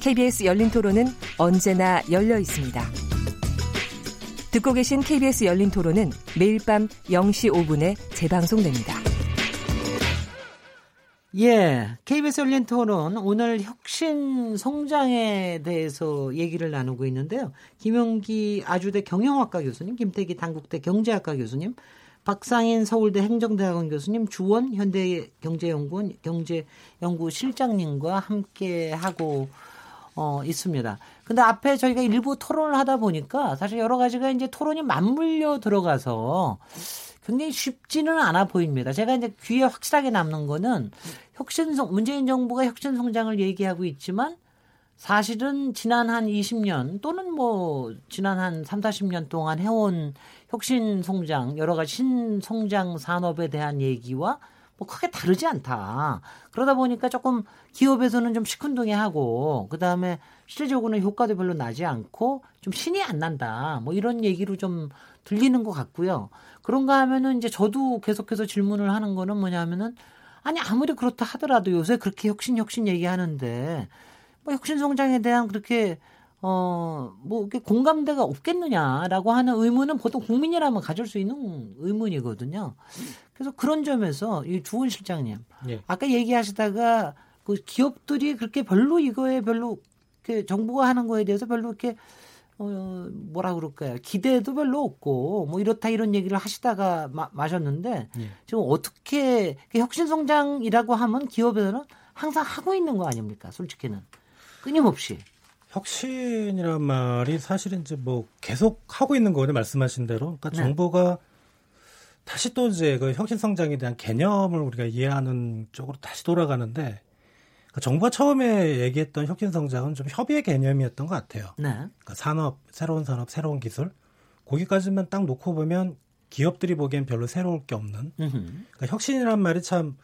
KBS 열린 토론은 언제나 열려 있습니다. 듣고 계신 KBS 열린 토론은 매일 밤 0시 5분에 재방송됩니다. 예, KBS 열린 토론 오늘 혁신 성장에 대해서 얘기를 나누고 있는데요. 김영기 아주대 경영학과 교수님, 김태기 당국대 경제학과 교수님, 박상인 서울대 행정대학원 교수님, 주원 현대경제연구원 경제연구실장님과 함께 하고 어, 있습니다. 근데 앞에 저희가 일부 토론을 하다 보니까 사실 여러 가지가 이제 토론이 맞물려 들어가서 굉장히 쉽지는 않아 보입니다. 제가 이제 귀에 확실하게 남는 거는 혁신성, 문재인 정부가 혁신 성장을 얘기하고 있지만 사실은 지난 한 20년 또는 뭐 지난 한 3, 40년 동안 해온 혁신 성장, 여러 가지 신성장 산업에 대한 얘기와 뭐 크게 다르지 않다. 그러다 보니까 조금 기업에서는 좀 시큰둥해하고 그 다음에 실질적으로는 효과도 별로 나지 않고 좀 신이 안 난다. 뭐 이런 얘기로 좀 들리는 것 같고요. 그런가 하면은 이제 저도 계속해서 질문을 하는 거는 뭐냐면은 아니 아무리 그렇다 하더라도 요새 그렇게 혁신 혁신 얘기하는데 뭐 혁신 성장에 대한 그렇게 어뭐 공감대가 없겠느냐라고 하는 의문은 보통 국민이라면 가질 수 있는 의문이거든요. 그래서 그런 점에서 이 주원 실장님 예. 아까 얘기하시다가 그 기업들이 그렇게 별로 이거에 별로 그 정부가 하는 거에 대해서 별로 이렇게 어, 뭐라 그럴까요? 기대도 별로 없고, 뭐 이렇다 이런 얘기를 하시다가 마, 마셨는데, 예. 지금 어떻게, 혁신 성장이라고 하면 기업에서는 항상 하고 있는 거 아닙니까? 솔직히는. 끊임없이. 혁신이란 말이 사실은 이제 뭐 계속 하고 있는 거거든요. 말씀하신 대로. 그러니까 네. 정부가 다시 또 이제 그 혁신성장에 대한 개념을 우리가 이해하는 쪽으로 다시 돌아가는데 그러니까 정부가 처음에 얘기했던 혁신성장은 좀 협의의 개념이었던 것 같아요. 네. 그러니까 산업, 새로운 산업, 새로운 기술. 거기까지만 딱 놓고 보면 기업들이 보기엔 별로 새로울 게 없는. 그러니까 혁신이란 말이 참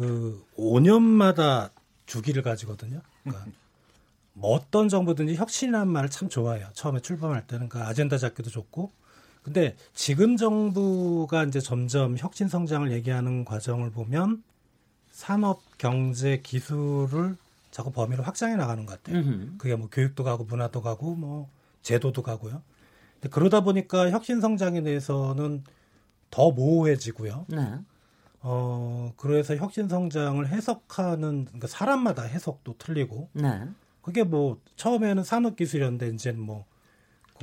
그 5년마다 주기를 가지거든요. 그러니까 뭐 어떤 정부든지 혁신이란 말을 참 좋아해요. 처음에 출범할 때는 그 아젠다 잡기도 좋고. 근데 지금 정부가 이제 점점 혁신 성장을 얘기하는 과정을 보면 산업, 경제, 기술을 자꾸 범위를 확장해 나가는 것 같아요. 으흠. 그게 뭐 교육도 가고 문화도 가고 뭐 제도도 가고요. 근데 그러다 보니까 혁신 성장에 대해서는 더 모호해지고요. 네. 어, 그래서 혁신 성장을 해석하는 그러니까 사람마다 해석도 틀리고. 네. 그게 뭐 처음에는 산업 기술이었는데 이제는 뭐, 그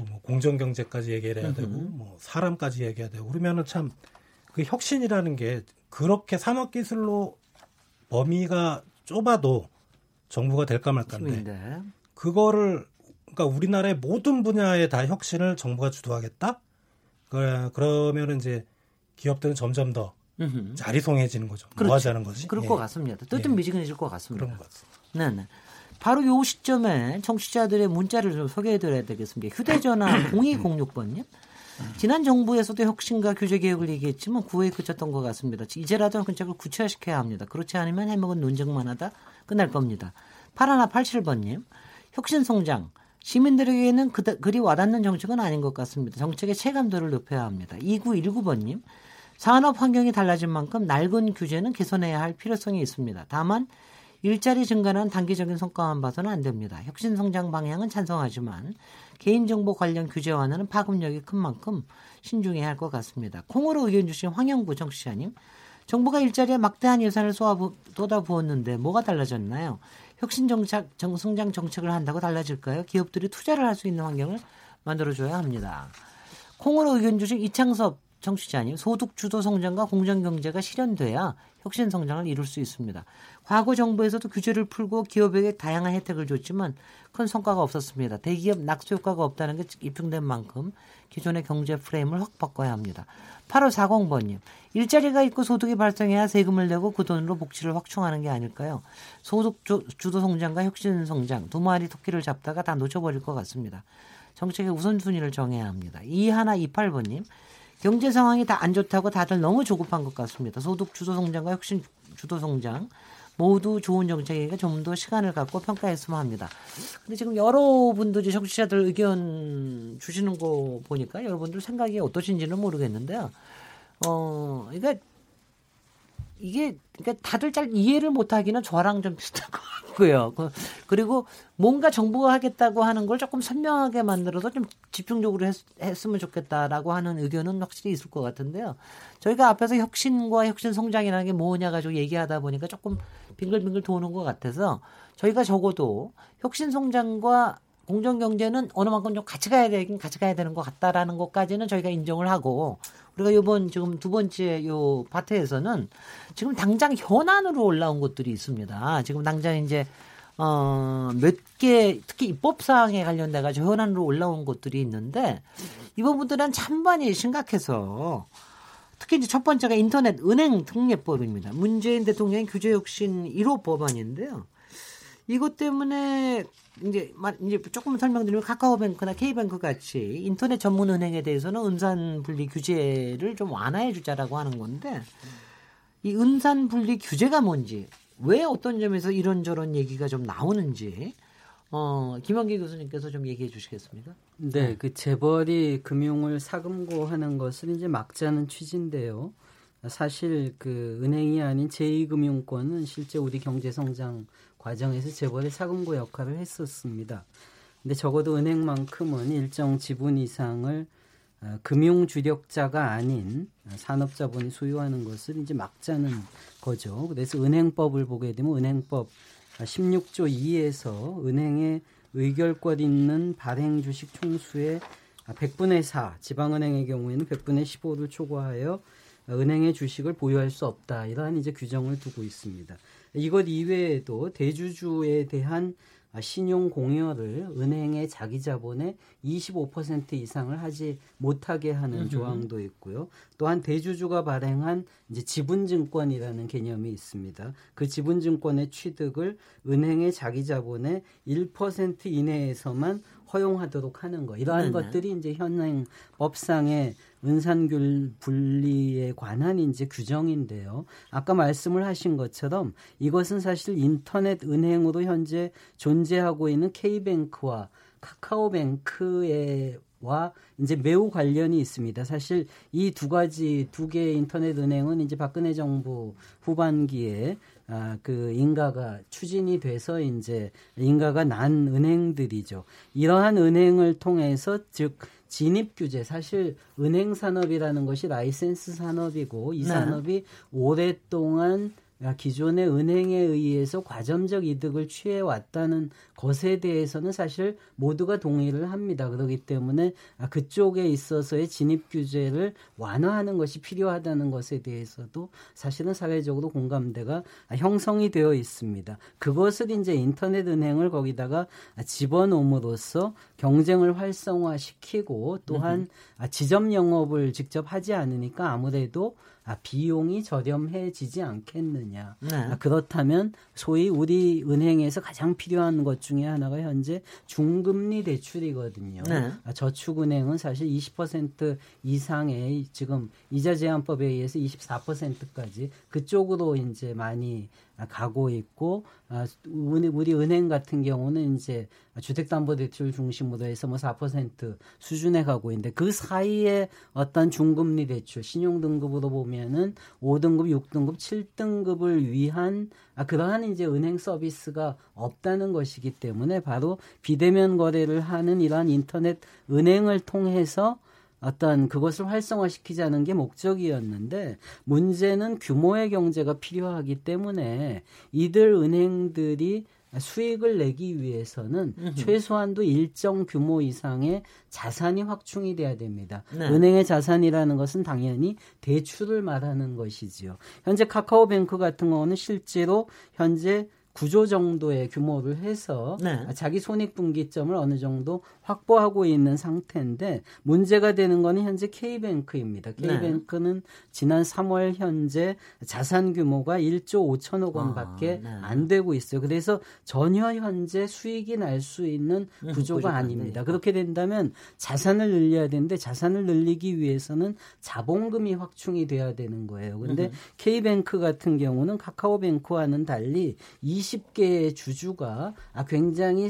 뭐 공정 경제까지 얘기를 해야 되고 뭐 사람까지 얘기해야 되고 그러면은 참 그 혁신이라는 게 그렇게 산업 기술로 범위가 좁아도 정부가 될까 말까인데 네. 그거를 그러니까 우리나라의 모든 분야에 다 혁신을 정부가 주도하겠다. 그러면 이제 기업들은 점점 더 자리송해지는 거죠. 그렇죠. 뭐 하자는 거지? 그럴 예. 것 같습니다. 뜨뜻미지근해질 예. 것 같습니다. 그런 것 같습니다. 네, 네. 바로 요 시점에 청취자들의 문자를 좀 소개해드려야 되겠습니다. 휴대전화 0206번님. 지난 정부에서도 혁신과 규제 개혁을 얘기했지만 구호에 그쳤던 것 같습니다. 이제라도 정책을 구체화시켜야 합니다. 그렇지 않으면 해먹은 논쟁만 하다 끝날 겁니다. 8187번님, 혁신 성장. 시민들에게는 그, 그리 와닿는 정책은 아닌 것 같습니다. 정책의 체감도를 높여야 합니다. 2919번님, 산업 환경이 달라진 만큼 낡은 규제는 개선해야 할 필요성이 있습니다. 다만 일자리 증가는 단기적인 성과만 봐서는 안 됩니다. 혁신 성장 방향은 찬성하지만 개인정보 관련 규제 완화는 파급력이 큰 만큼 신중해야 할 것 같습니다. 콩으로 의견 주신 황영구 정치자님, 정부가 일자리에 막대한 예산을 쏟아 쏟아부었는데 뭐가 달라졌나요? 혁신 정책, 성장 정책을 한다고 달라질까요? 기업들이 투자를 할 수 있는 환경을 만들어줘야 합니다. 콩으로 의견 주신 이창섭 청취자님, 소득 주도 성장과 공정 경제가 실현돼야 혁신 성장을 이룰 수 있습니다. 과거 정부에서도 규제를 풀고 기업에게 다양한 혜택을 줬지만 큰 성과가 없었습니다. 대기업 낙수 효과가 없다는 게 입증된 만큼 기존의 경제 프레임을 확 바꿔야 합니다. 8540번님, 일자리가 있고 소득이 발생해야 세금을 내고 그 돈으로 복지를 확충하는 게 아닐까요? 소득 주도 성장과 혁신 성장 두 마리 토끼를 잡다가 다 놓쳐버릴 것 같습니다. 정책의 우선순위를 정해야 합니다. 이하나 이팔번님 경제 상황이 다 안 좋다고 다들 너무 조급한 것 같습니다. 소득 주도 성장과 혁신 주도 성장 모두 좋은 정책이니까 좀 더 시간을 갖고 평가했으면 합니다. 근데 지금 여러분들이 정치자들 의견 주시는 거 보니까 여러분들 생각이 어떠신지는 모르겠는데요. 어, 그러니까 이게 그러니까 다들 잘 이해를 못하기는 저랑 좀 비슷한 것 같고요. 그, 그리고 뭔가 정부가 하겠다고 하는 걸 조금 선명하게 만들어서 좀 집중적으로 했, 했으면 좋겠다라고 하는 의견은 확실히 있을 것 같은데요. 저희가 앞에서 혁신과 혁신 성장이라는 게 뭐냐 가지고 얘기하다 보니까 조금 빙글빙글 도는 것 같아서 저희가 적어도 혁신 성장과 공정 경제는 어느 만큼 좀 같이 가야 되긴 같이 가야 되는 것 같다라는 것까지는 저희가 인정을 하고 우리가 이번 지금 두 번째 요 파트에서는 지금 당장 현안으로 올라온 것들이 있습니다. 지금 당장 이제 어 몇 개 특히 입법 사항에 관련돼 가지고 현안으로 올라온 것들이 있는데 이 부분들은 찬반이 심각해서 특히 이제 첫 번째가 인터넷 은행 특례법입니다. 문재인 대통령의 규제 혁신 1호 법안인데요. 이것 때문에 이제 이제 조금 설명드리면 카카오뱅크나 K뱅크 같이 인터넷 전문 은행에 대해서는 은산 분리 규제를 좀 완화해 주자라고 하는 건데 이 은산 분리 규제가 뭔지 왜 어떤 점에서 이런저런 얘기가 좀 나오는지 어, 김원기 교수님께서 좀 얘기해 주시겠습니까? 네, 그 재벌이 금융을 사금고하는 것을 이제 막자는 취지인데요. 사실 그 은행이 아닌 제2금융권은 실제 우리 경제 성장 과정에서 재벌의 사금고 역할을 했었습니다. 근데 적어도 은행만큼은 일정 지분 이상을 어, 금융 주력자가 아닌 산업자본이 소유하는 것을 이제 막자는 거죠. 그래서 은행법을 보게 되면 은행법 16조 2에서 은행의 의결권 있는 발행 주식 총수의 100분의 4, 지방은행의 경우에는 100분의 15를 초과하여 은행의 주식을 보유할 수 없다. 이러한 이제 규정을 두고 있습니다. 이것 이외에도 대주주에 대한 신용 공여를 은행의 자기 자본의 25% 이상을 하지 못하게 하는 조항도 있고요. 또한 대주주가 발행한 이제 지분증권이라는 개념이 있습니다. 그 지분증권의 취득을 은행의 자기 자본의 1% 이내에서만 허용하도록 하는 거. 이러한 네네. 것들이 이제 현행 법상의 은산귤 분리에 관한 이제 규정인데요. 아까 말씀을 하신 것처럼 이것은 사실 인터넷 은행으로 현재 존재하고 있는 K뱅크와 카카오뱅크의 와 이제 매우 관련이 있습니다. 사실 이 두 가지 두 개의 인터넷 은행은 이제 박근혜 정부 후반기에 아, 그 인가가 추진이 돼서 이제 인가가 난 은행들이죠. 이러한 은행을 통해서 즉 진입 규제 사실 은행 산업이라는 것이 라이센스 산업이고 이 네. 산업이 네. 오랫동안 기존의 은행에 의해서 과점적 이득을 취해 왔다는 것에 대해서는 사실 모두가 동의를 합니다. 그렇기 때문에 그쪽에 있어서의 진입 규제를 완화하는 것이 필요하다는 것에 대해서도 사실은 사회적으로 공감대가 형성이 되어 있습니다. 그것을 이제 인터넷 은행을 거기다가 집어넣음으로써 경쟁을 활성화시키고 또한 지점 영업을 직접 하지 않으니까 아무래도 아, 비용이 저렴해지지 않겠느냐. 네. 아, 그렇다면 소위 우리 은행에서 가장 필요한 것 중에 하나가 현재 중금리 대출이거든요. 네. 아, 저축은행은 사실 20% 이상의 지금 이자 제한법에 의해서 24%까지 그쪽으로 이제 많이 가고 있고 아, 우리, 우리 은행 같은 경우는 이제 주택담보대출 중심으로 해서 뭐 4% 수준에 가고 있는데 그 사이에 어떤 중금리 대출 신용등급으로 보면은 5등급, 6등급, 7등급을 위한 아, 그러한 이제 은행 서비스가 없다는 것이기 때문에 바로 비대면 거래를 하는 이러한 인터넷 은행을 통해서 어떤 그것을 활성화시키자는 게 목적이었는데 문제는 규모의 경제가 필요하기 때문에 이들 은행들이 수익을 내기 위해서는. 최소한도 일정 규모 이상의 자산이 확충이 돼야 됩니다. 네. 은행의 자산이라는 것은 당연히 대출을 말하는 것이지요. 현재 카카오뱅크 같은 경우는 실제로 현재 구조 정도의 규모를 해서 네. 자기 손익분기점을 어느 정도 확보하고 있는 상태인데 문제가 되는 거는 현재 K뱅크입니다. K뱅크는 네. 지난 3월 현재 자산 규모가 1조 5천억 원밖에 아, 네. 안 되고 있어요. 그래서 전혀 현재 수익이 날 수 있는 음, 구조가 아닙니다. 그렇게 된다면 자산을 늘려야 되는데 자산을 늘리기 위해서는 자본금이 확충이 돼야 되는 거예요. 근데 음. K뱅크 같은 경우는 카카오뱅크와는 달리 20 개의 주주가 아, 굉장히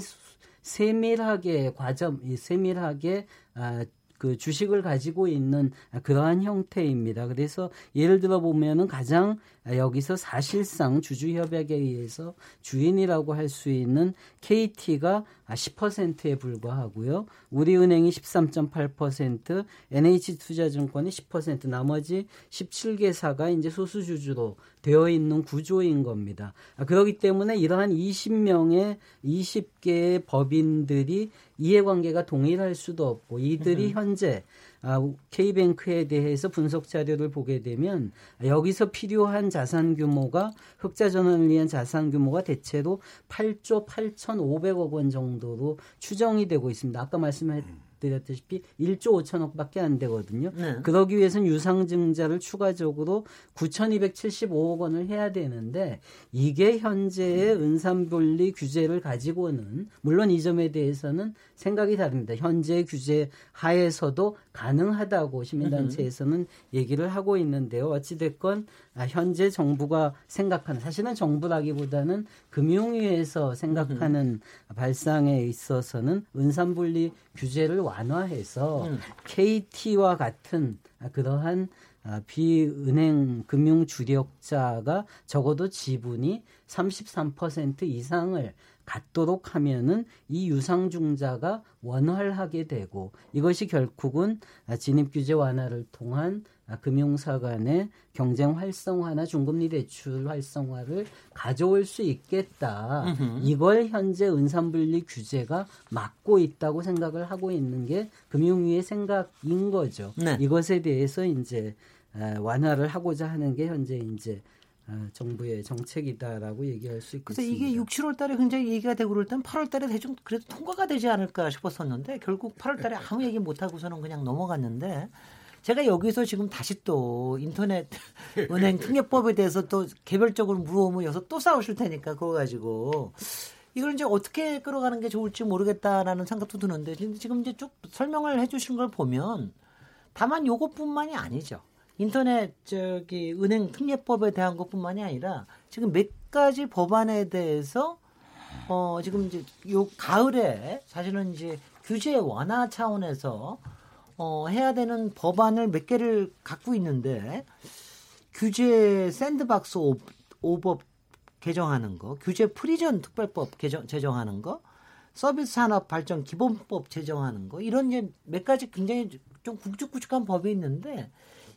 세밀하게 과점, 세밀하게 아, 그 주식을 가지고 있는 그러한 형태입니다. 그래서 예를 들어 보면은 가장 여기서 사실상 주주협약에 의해서 주인이라고 할 수 있는 KT가 10%에 불과하고요. 우리은행이 13.8%, NH투자증권이 10%, 나머지 17개사가 이제 소수주주로 되어 있는 구조인 겁니다. 그렇기 때문에 이러한 20명의 20개의 법인들이 이해관계가 동일할 수도 없고 이들이 음. 현재 아, K뱅크에 대해서 분석 자료를 보게 되면 여기서 필요한 자산 규모가 흑자 전환을 위한 자산 규모가 대체로 8조 8,500억 원 정도로 추정이 되고 있습니다. 아까 말씀했 드렸다시피 1조 5천억밖에 안 되거든요. 네. 그러기 위해서는 유상증자를 추가적으로 9,275억 원을 해야 되는데 이게 현재의 은산분리 규제를 가지고는 물론 이 점에 대해서는 생각이 다릅니다. 현재 규제 하에서도 가능하다고 시민단체에서는 얘기를 하고 있는데요. 어찌됐건 아, 현재 정부가 생각하는 사실은 정부라기보다는 금융위에서 생각하는 발상에 있어서는 은산분리 규제를 완화해서 음. KT와 같은 그러한 아, 비은행 금융 주력자가 적어도 지분이 33% 이상을 갖도록 하면은 이 유상증자가 원활하게 되고 이것이 결국은 진입 규제 완화를 통한 금융사 간의 경쟁 활성화나 중금리 대출 활성화를 가져올 수 있겠다. 으흠. 이걸 현재 은산분리 규제가 막고 있다고 생각을 하고 있는 게 금융위의 생각인 거죠. 네. 이것에 대해서 이제 완화를 하고자 하는 게 현재 이제 어, 정부의 정책이다라고 얘기할 수 있겠습니다. 그래서 이게 6, 7월 달에 굉장히 얘기가 되고 그럴 땐 8월 달에 대충 그래도 통과가 되지 않을까 싶었었는데 결국 8월 달에 아무 얘기 못 하고서는 그냥 넘어갔는데 제가 여기서 지금 다시 또 인터넷 은행 특례법에 대해서 또 개별적으로 물어보면 여기서 또 싸우실 테니까 그거 가지고 이걸 이제 어떻게 끌어가는 게 좋을지 모르겠다라는 생각도 드는데 지금 이제 쭉 설명을 해 주신 걸 보면 다만 요것뿐만이 아니죠. 인터넷 저기 은행 특례법에 대한 것뿐만이 아니라 지금 몇 가지 법안에 대해서 어 지금 이제 요 가을에 사실은 이제 규제 완화 차원에서 어 해야 되는 법안을 몇 개를 갖고 있는데 규제 샌드박스 오, 법 개정하는 거, 규제 프리전 특별법 개정 제정하는 거, 서비스 산업 발전 기본법 제정하는 거 이런 이제 몇 가지 굉장히 좀 굵직굵직한 법이 있는데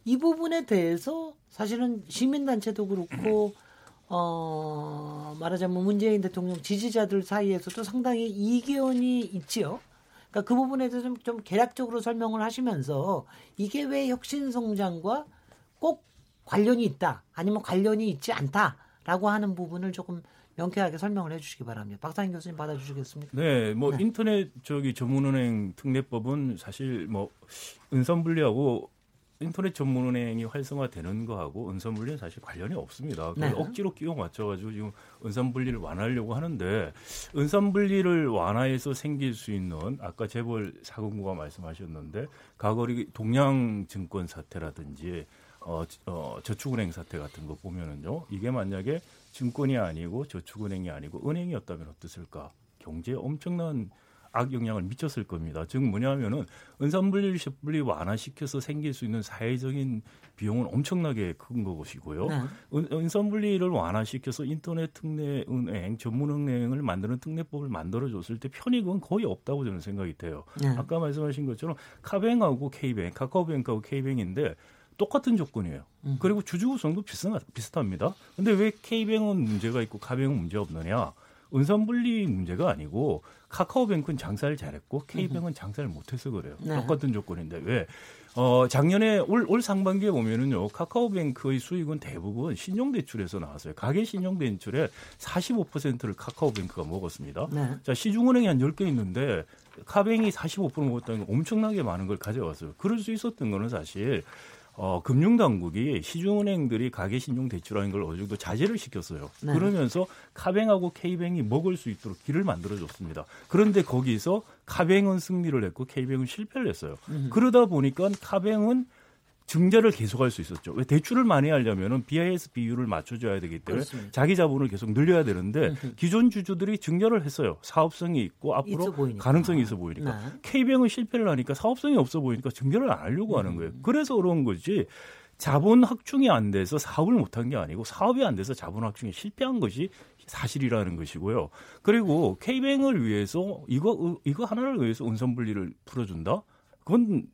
이 부분에 대해서 사실은 시민단체도 그렇고 어, 말하자면 문재인 대통령 지지자들 사이에서도 상당히 이견이 있지요. 그러니까 그 부분에 대해서 좀, 좀 개략적으로 설명을 하시면서 이게 왜 혁신 성장과 꼭 관련이 있다 아니면 관련이 있지 않다라고 하는 부분을 조금 명쾌하게 설명을 해주시기 바랍니다. 박상인 교수님 받아주시겠습니까? 네, 뭐 네. 인터넷 저기 전문은행 특례법은 사실 뭐 은선 분리하고 인터넷 전문은행이 활성화되는 거하고 은선분리는 사실 관련이 없습니다. 네. 억지로 끼워 맞춰가지고 지금 은선분리를 완화하려고 하는데 은선분리를 완화해서 생길 수 있는 아까 재벌 사근구가 말씀하셨는데 과거리 동양증권 사태라든지 어, 어, 저축은행 사태 같은 거 보면은요 이게 만약에 증권이 아니고 저축은행이 아니고 은행이었다면 어땠을까? 경제에 엄청난 악영향을 미쳤을 겁니다. 즉 뭐냐면은 은산분리 섣불리 완화시켜서 생길 수 있는 사회적인 비용은 엄청나게 큰 것이고요. 네. 은, 은산분리를 완화시켜서 인터넷 특례 은행 전문 은행을 만드는 특례법을 만들어줬을 때 편익은 거의 없다고 저는 생각이 돼요. 네. 아까 말씀하신 것처럼 카뱅하고 K뱅, 카카오뱅크하고 K뱅인데 똑같은 조건이에요. 음. 그리고 주주 구성도 비슷, 비슷합니다. 근데 왜 K뱅은 문제가 있고 카뱅은 문제 없느냐? 은산분리 문제가 아니고 카카오뱅크는 장사를 잘했고 K뱅은 장사를 못해서 그래요. 네. 똑같은 조건인데 왜? 어, 작년에 올, 올 상반기에 보면은요, 카카오뱅크의 수익은 대부분 신용대출에서 나왔어요. 가계 신용대출의 45%를 카카오뱅크가 먹었습니다. 네. 자, 시중은행이 한 10개 있는데, 카뱅이 45% 먹었다는 건 엄청나게 많은 걸 가져왔어요. 그럴 수 있었던 거는 사실, 어, 금융당국이 시중은행들이 가계신용 대출하는 걸 어느 정도 자제를 시켰어요. 네. 그러면서 카뱅하고 K뱅이 먹을 수 있도록 길을 만들어줬습니다. 그런데 거기서 카뱅은 승리를 했고 K뱅은 실패를 했어요. 음. 그러다 보니까 카뱅은 증자를 계속할 수 있었죠. 왜 대출을 많이 하려면은 BIS 비율을 맞춰줘야 되기 때문에 그렇습니다. 자기 자본을 계속 늘려야 되는데 기존 주주들이 증자를 했어요. 사업성이 있고 앞으로 가능성이 있어 보이니까 네. K뱅은 실패를 하니까 사업성이 없어 보이니까 증자를 안 하려고 하는 거예요. 그래서 그런 거지. 자본 확충이 안 돼서 사업을 못한 게 아니고 사업이 안 돼서 자본 확충이 실패한 것이 사실이라는 것이고요. 그리고 K뱅을 위해서 이거 이거 하나를 위해서 운선 분리를 풀어준다. 그건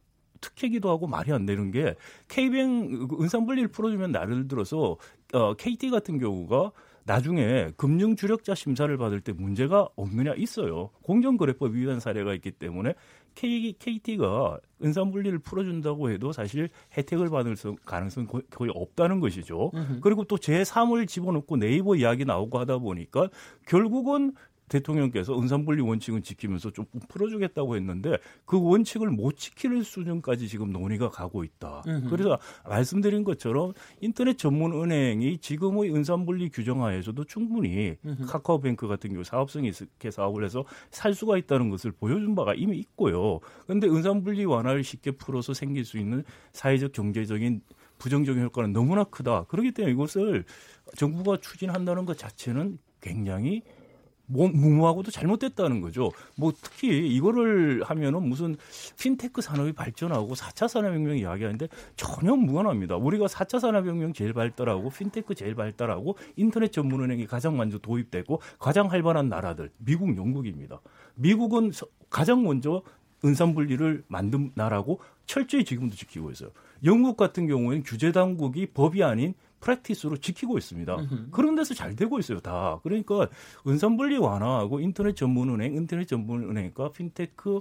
특혜기도 하고 말이 안 되는 게 K뱅 은산분리를 풀어주면 나를 들어서 어, KT 같은 경우가 나중에 금융 주력자 심사를 받을 때 문제가 없느냐 있어요. 공정거래법 위반 사례가 있기 때문에 KT가 은산분리를 풀어준다고 해도 사실 혜택을 받을 가능성이 거의 없다는 것이죠. 으흠. 그리고 또 제3을 집어넣고 네이버 이야기 나오고 하다 보니까 결국은 대통령께서 은산분리 원칙은 지키면서 좀 풀어주겠다고 했는데 그 원칙을 못 지키는 수준까지 지금 논의가 가고 있다. 으흠. 그래서 말씀드린 것처럼 인터넷 전문 은행이 지금의 은산분리 규정하에서도 충분히 으흠. 카카오뱅크 같은 경우 사업성이 있게 사업을 해서 살 수가 있다는 것을 보여준 바가 이미 있고요. 그런데 은산분리 완화를 쉽게 풀어서 생길 수 있는 사회적 경제적인 부정적인 효과는 너무나 크다. 그렇기 때문에 이것을 정부가 추진한다는 것 자체는 굉장히 뭐, 무모하고도 잘못됐다는 거죠. 뭐 특히 이거를 하면은 무슨 핀테크 산업이 발전하고 4차 산업혁명 이야기하는데 전혀 무관합니다. 우리가 4차 산업혁명 제일 발달하고 핀테크 제일 발달하고 인터넷 전문은행이 가장 먼저 도입되고 가장 활발한 나라들 미국, 영국입니다. 미국은 가장 먼저 은산분리를 만든 나라고 철저히 지금도 지키고 있어요. 영국 같은 경우에는 규제 당국이 법이 아닌 프랙티스로 지키고 있습니다. 으흠. 그런 데서 잘 되고 있어요, 다. 그러니까 은산분리 완화하고 인터넷 전문은행, 인터넷 전문은행과 핀테크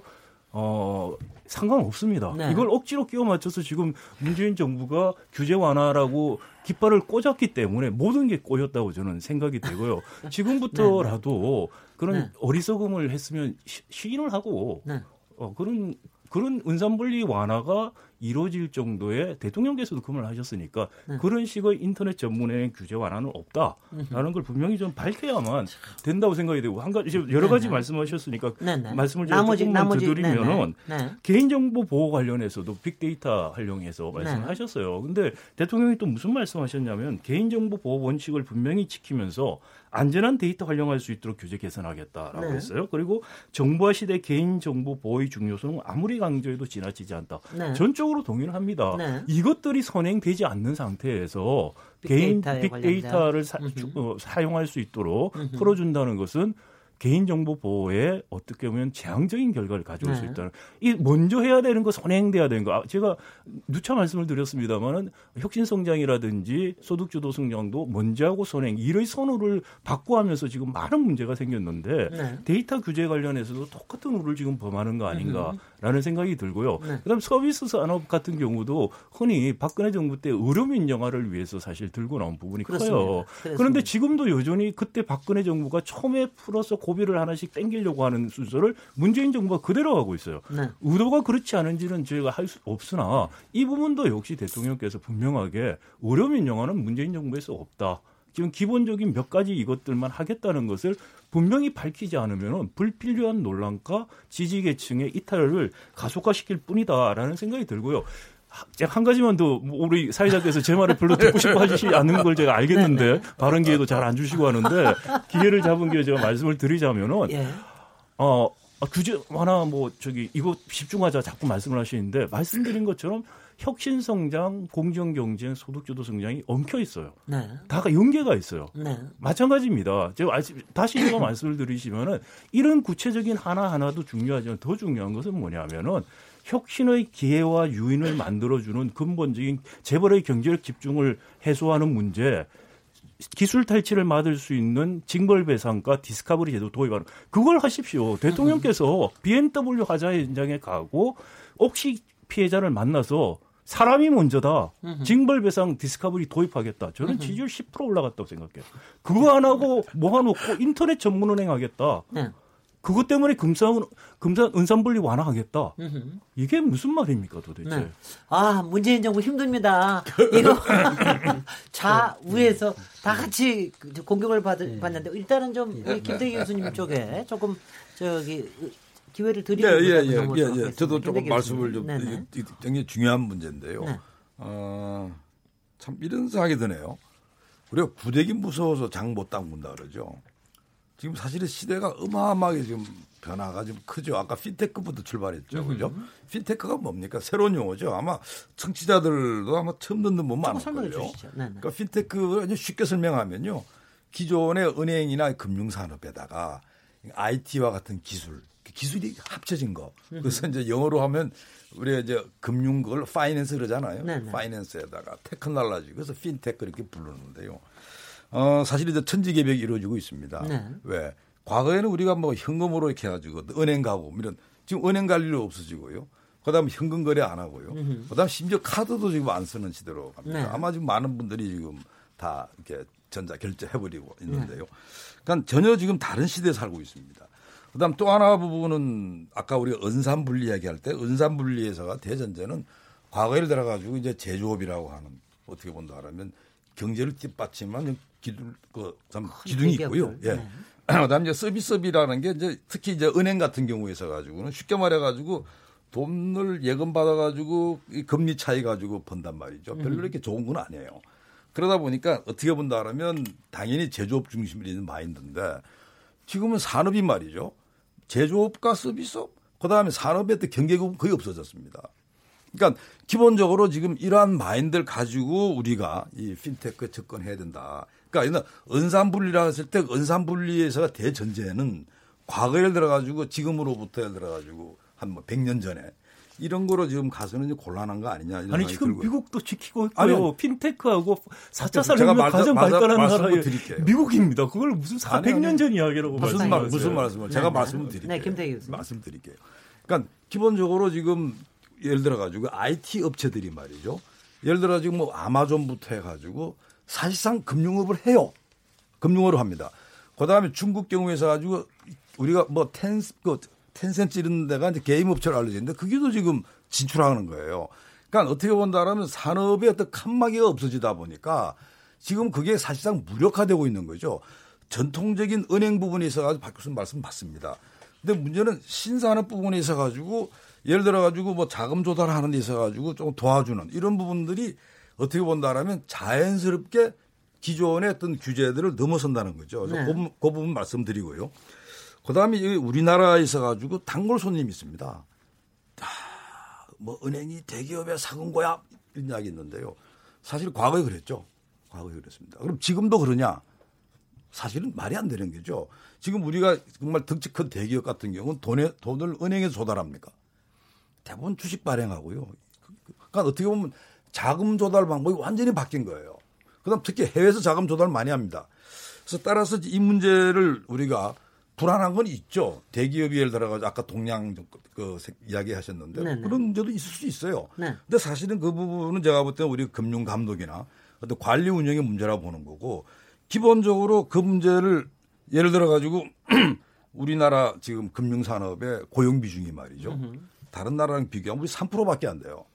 어, 상관없습니다. 네. 이걸 억지로 끼워 맞춰서 지금 문재인 정부가 규제 완화라고 깃발을 꽂았기 때문에 모든 게 꼬였다고 저는 생각이 되고요. 지금부터라도 네, 네. 그런 네. 어리석음을 했으면 시, 시인을 하고 네. 어, 그런 그런 은산분리 완화가 이루어질 정도의 대통령께서도 그 말을 하셨으니까 네. 그런 식의 인터넷 전문의 규제 완화는 없다라는 걸 분명히 좀 밝혀야만 된다고 생각이 되고 한 가지 여러 가지 네네. 말씀하셨으니까 네네. 말씀을 제가 나머지, 조금만 나머지, 드리면은 개인정보 보호 관련해서도 빅데이터 활용해서 말씀하셨어요. 근데 대통령이 또 무슨 말씀하셨냐면 개인정보 보호 원칙을 분명히 지키면서 안전한 데이터 활용할 수 있도록 규제 개선하겠다라고 네. 했어요. 그리고 정보화 시대 개인정보 보호의 중요성은 아무리 강조해도 지나치지 않다. 네. 전적 으로 동의를 합니다. 네. 이것들이 선행되지 않는 상태에서 개인 빅데이터를 사, 어, 사용할 수 있도록 음흠. 풀어준다는 것은 개인정보 보호에 어떻게 보면 재앙적인 결과를 가져올 네. 수 있다는 이 먼저 해야 되는 거 선행돼야 되는 거 아, 제가 누차 말씀을 드렸습니다만은 혁신성장이라든지 소득주도 성장도 먼저 하고 선행 이의 선호를 바꿔 하면서 지금 많은 문제가 생겼는데 네. 데이터 규제 관련해서도 똑같은 우를 지금 범하는 거 아닌가라는 생각이 들고요. 네. 그다음 서비스 산업 같은 경우도 흔히 박근혜 정부 때 의료 민 영화를 위해서 사실 들고 나온 부분이 그렇습니다. 커요. 그렇습니다. 그런데 지금도 여전히 그때 박근혜 정부가 처음에 풀어서 고비를 하나씩 땡기려고 하는 순서를 문재인 정부가 그대로 하고 있어요. 네. 의도가 그렇지 않은지는 저희가 할 수 없으나 이 부분도 역시 대통령께서 분명하게 의료민 영화는 문재인 정부에서 없다. 지금 기본적인 몇 가지 이것들만 하겠다는 것을 분명히 밝히지 않으면 불필요한 논란과 지지계층의 이탈을 가속화시킬 뿐이다라는 생각이 들고요. 한 가지만 더 우리 사회자께서 제 말을 별로 듣고 싶어 하시지 않는 걸 제가 알겠는데 네, 네. 발언 기회도 잘 안 주시고 하는데 기회를 잡은 게 제가 말씀을 드리자면은 예. 어 아, 규제 하나 뭐 저기 이거 집중하자 자꾸 말씀을 하시는데 말씀드린 것처럼 혁신 성장, 공정 경쟁, 소득 주도 성장이 엉켜 있어요. 네. 다가 연계가 있어요. 네. 마찬가지입니다. 제가 다시 이거 말씀을 드리시면은 이런 구체적인 하나 하나도 중요하지만 더 중요한 것은 뭐냐면은 혁신의 기회와 유인을 만들어주는 근본적인 재벌의 경제력 집중을 해소하는 문제, 기술 탈취를 막을 수 있는 징벌배상과 discovery 제도 도입하는 그걸 하십시오. 대통령께서 BMW 화재 현장에 가고 혹시 피해자를 만나서 사람이 먼저다. 징벌배상 discovery 도입하겠다. 저는 지지율 10% 올라갔다고 생각해요. 그거 안 하고 모아놓고 인터넷 전문은행 하겠다. 네. 그것 때문에 금산, 금산 은산분리 완화하겠다. 이게 무슨 말입니까 도대체? 네. 아, 문재인 정부 힘듭니다. 이거 좌우에서 다 같이 그 공격을 받, 받는데 일단은 좀 우리 김대기 교수님 쪽에 조금 저기 기회를 드리고 네, 예, 예, 예, 예. 하겠습니다. 저도 조금 말씀을. 좀 네네. 굉장히 중요한 문제인데요. 네. 어, 참 이런 생각이 드네요. 우리가 구대기 무서워서 장 못 담근다 그러죠. 지금 사실은 시대가 어마어마하게 지금 변화가 좀 크죠. 아까 핀테크부터 출발했죠. 음. 그죠? 핀테크가 뭡니까? 새로운 용어죠. 아마 청취자들도 아마 처음 듣는 분 많을 거예요. 주시죠. 네네. 그러니까 핀테크를 쉽게 설명하면요. 기존의 은행이나 금융산업에다가 IT와 같은 기술, 기술이 합쳐진 거. 그래서 이제 영어로 하면 우리가 이제 금융 그걸 finance 그러잖아요. 네네. finance에다가 technology 그래서 핀테크 이렇게 부르는데요. 어, 사실 이제 천지개벽이 이루어지고 있습니다. 네. 왜? 과거에는 우리가 뭐 현금으로 이렇게 해가지고 은행 가고 뭐 이런 지금 은행 갈 일이 없어지고요. 그다음에 현금 거래 안 하고요. 그다음 심지어 카드도 지금 안 쓰는 시대로 갑니다. 네. 아마 지금 많은 분들이 지금 다 이렇게 전자 결제해버리고 있는데요. 네. 그러니까 전혀 지금 다른 시대에 살고 있습니다. 그다음 또 하나 부분은 아까 우리가 은산 분리 이야기할 때 은산 분리에서가 대전제는 과거에 들어가지고 이제 제조업이라고 하는 어떻게 본다 하면 경제를 뒷받침한 기둥 그참 기둥이 있고요. 예. 네. 그다음 이제 서비스업이라는 게 이제 특히 이제 은행 같은 경우에 있어 가지고는 쉽게 말해 가지고 돈을 예금 받아 가지고 이 금리 차이 가지고 번단 말이죠. 별로 이렇게 좋은 건 아니에요. 그러다 보니까 어떻게 본다 하면 당연히 제조업 중심이 있는 마인드인데 지금은 산업이 말이죠. 제조업과 서비스업, 그 다음에 산업의 또 경계급은 거의 없어졌습니다. 그러니까 기본적으로 지금 이러한 마인드를 가지고 우리가 이 핀테크에 접근해야 된다. 그러니까 은산분리라 했을 때 은산분리에서가 대전제는 과거에 들어가지고 지금으로부터 예를 들어가지고 한 뭐 100년 전에 이런 거로 지금 가서는 곤란한 거 아니냐. 이런 아니 지금 들고요. 미국도 지키고 아니, 있고요. 핀테크하고 4차 제가 산업이 말- 가장 말- 발달한 드릴게요. 미국입니다. 그걸 무슨 400년 전 이야기라고 무슨. 말 무슨 말씀을 제가 말씀을 드릴게요. 네, 김태희 교수님. 말씀드릴게요. 그러니까 기본적으로 지금 예를 들어 가지고 IT 업체들이 말이죠. 예를 들어 지금 뭐 아마존부터 해 가지고 사실상 금융업을 해요. 금융업을 합니다. 그 다음에 중국 경우에서 가지고 우리가 뭐 텐스 그 텐센트 이런 데가 이제 게임 업체로 알려져 있는데 그게도 지금 진출하는 거예요. 그러니까 어떻게 본다라면 산업의 어떤 칸막이가 없어지다 보니까 지금 그게 사실상 무력화되고 있는 거죠. 전통적인 은행 부분에 있어가지고 박 교수님 말씀 맞습니다. 근데 문제는 신산업 부분에 있어가지고 예를 들어가지고 뭐 자금 조달하는 데 있어가지고 조금 도와주는 이런 부분들이 어떻게 본다라면 자연스럽게 기존의 어떤 규제들을 넘어선다는 거죠. 그래서 네. 그, 부분- 그 부분 말씀드리고요. 그 다음에 우리나라에 있어가지고 단골 손님이 있습니다. 아, 뭐 은행이 대기업에 사은 거야 이런 이야기 있는데요. 사실 과거에 그랬죠. 과거에 그랬습니다. 그럼 지금도 그러냐? 사실은 말이 안 되는 거죠. 지금 우리가 정말 덩치 큰 대기업 같은 경우는 돈에, 돈을 은행에서 조달합니까? 대부분 주식 발행하고요. 그러니까 어떻게 보면 자금 조달 방법이 완전히 바뀐 거예요. 그다음 특히 해외에서 자금 조달 많이 합니다. 그래서 따라서 이 문제를 우리가 불안한 건 있죠. 대기업이 예를 들어가지고 아까 동양 그 이야기 하셨는데 네네. 그런 문제도 있을 수 있어요. 네. 근데 사실은 그 부분은 제가 볼 때는 우리 금융 감독이나 어떤 관리 운영의 문제라고 보는 거고 기본적으로 그 문제를 예를 들어 가지고 우리나라 지금 금융 산업의 고용 비중이 말이죠. 다른 나라랑 비교하면 우리 3%밖에 안 돼요.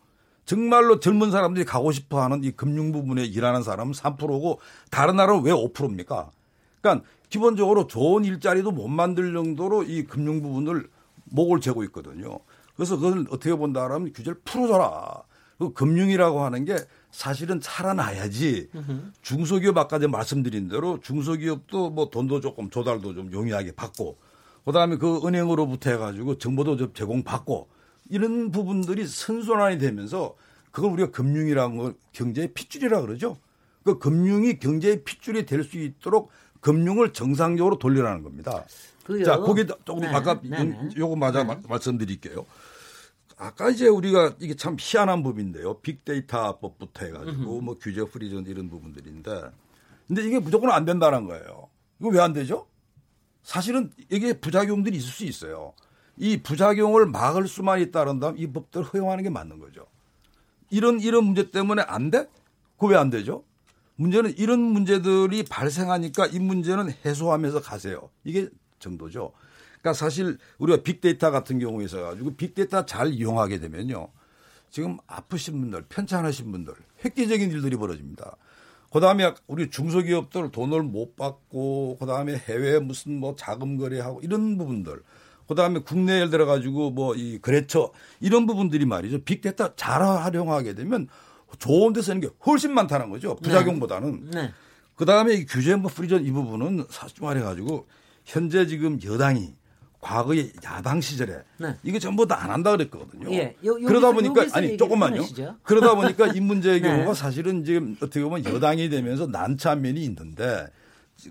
정말로 젊은 사람들이 가고 싶어 하는 이 금융 부분에 일하는 사람은 3%고 다른 나라는 왜 5%입니까? 그러니까 기본적으로 좋은 일자리도 못 만들 정도로 이 금융 부분을 목을 재고 있거든요. 그래서 그걸 어떻게 본다 하면 규제를 풀어줘라. 그 금융이라고 하는 게 사실은 살아나야지 중소기업 아까 제가 말씀드린 대로 중소기업도 뭐 돈도 조금 조달도 좀 용이하게 받고 그다음에 그 은행으로부터 해가지고 정보도 좀 제공받고 이런 부분들이 선순환이 되면서 그걸 우리가 금융이라는 걸 경제의 핏줄이라 그러죠. 그 금융이 경제의 핏줄이 될 수 있도록 금융을 정상적으로 돌리라는 겁니다. 그요. 자, 거기 조금 네. 아까 네, 네. 요거 맞아 마- 말씀드릴게요. 아까 이제 우리가 이게 참 희한한 법인데요. 빅데이터법부터 해가지고 뭐 규제 프리전 이런 부분들인데, 근데 이게 무조건 안 된다는 거예요. 이거 왜 안 되죠? 사실은 이게 부작용들이 있을 수 있어요. 이 부작용을 막을 수만 있다는다면 이 법들을 허용하는 게 맞는 거죠. 이런 이런 문제 때문에 안 돼? 그거 왜안 되죠? 문제는 이런 문제들이 발생하니까 이 문제는 해소하면서 가세요. 이게 정도죠. 그러니까 사실 우리가 빅데이터 같은 경우에 있어 가지고 빅데이터 잘 이용하게 되면요. 지금 아프신 분들, 편찮으신 분들, 획기적인 일들이 벌어집니다. 그 다음에 우리 중소기업들 돈을 못 받고, 그 다음에 해외 무슨 뭐 자금 거래하고 이런 부분들, 그 다음에 국내 예를 들어 가지고 뭐이 거래처 이런 부분들이 말이죠. 빅데이터 잘 활용하게 되면 좋은 데 쓰는 게 훨씬 많다는 거죠. 부작용보다는. 네. 그 다음에 이 규제 뭐 프리전 이 부분은 사실 말해 가지고 현재 지금 여당이 과거에 야당 시절에 네. 이거 전부 다 안 한다 그랬거든요. 예. 요- 여기서- 그러다 보니까 아니 조금만요. 그러다 보니까 이 문제의 네. 경우가 사실은 지금 어떻게 보면 여당이 되면서 난처한 면이 있는데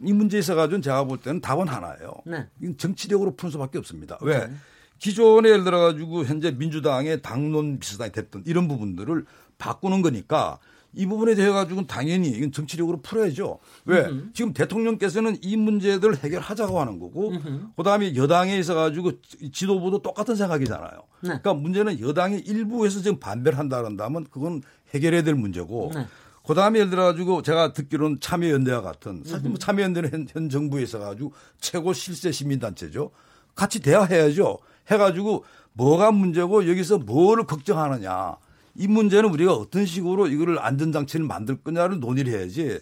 이 문제에 있어 가지고는 제가 볼 때는 답은 하나예요. 네. 이건 정치력으로 푸는 수밖에 없습니다. 왜? 기존에 예를 들어 가지고 현재 민주당의 당론 비슷하게 됐던 이런 부분들을 바꾸는 거니까 이 부분에 대해 가지고는 당연히 이건 정치력으로 풀어야죠. 왜? 지금 대통령께서는 이 문제들을 해결하자고 하는 거고, 그 다음에 여당에 있어 가지고 지도부도 똑같은 생각이잖아요. 네. 그러니까 문제는 여당의 일부에서 지금 반대를 한다 그런다면 그건 해결해야 될 문제고, 네. 그 다음에 예를 들어가지고 제가 듣기로는 참여연대와 같은 사실 뭐 참여연대는 현, 현 정부에 있어가지고 최고 실세 시민단체죠. 같이 대화해야죠. 해가지고 뭐가 문제고 여기서 뭐를 걱정하느냐. 이 문제는 우리가 어떤 식으로 이거를 안전장치를 만들 거냐를 논의를 해야지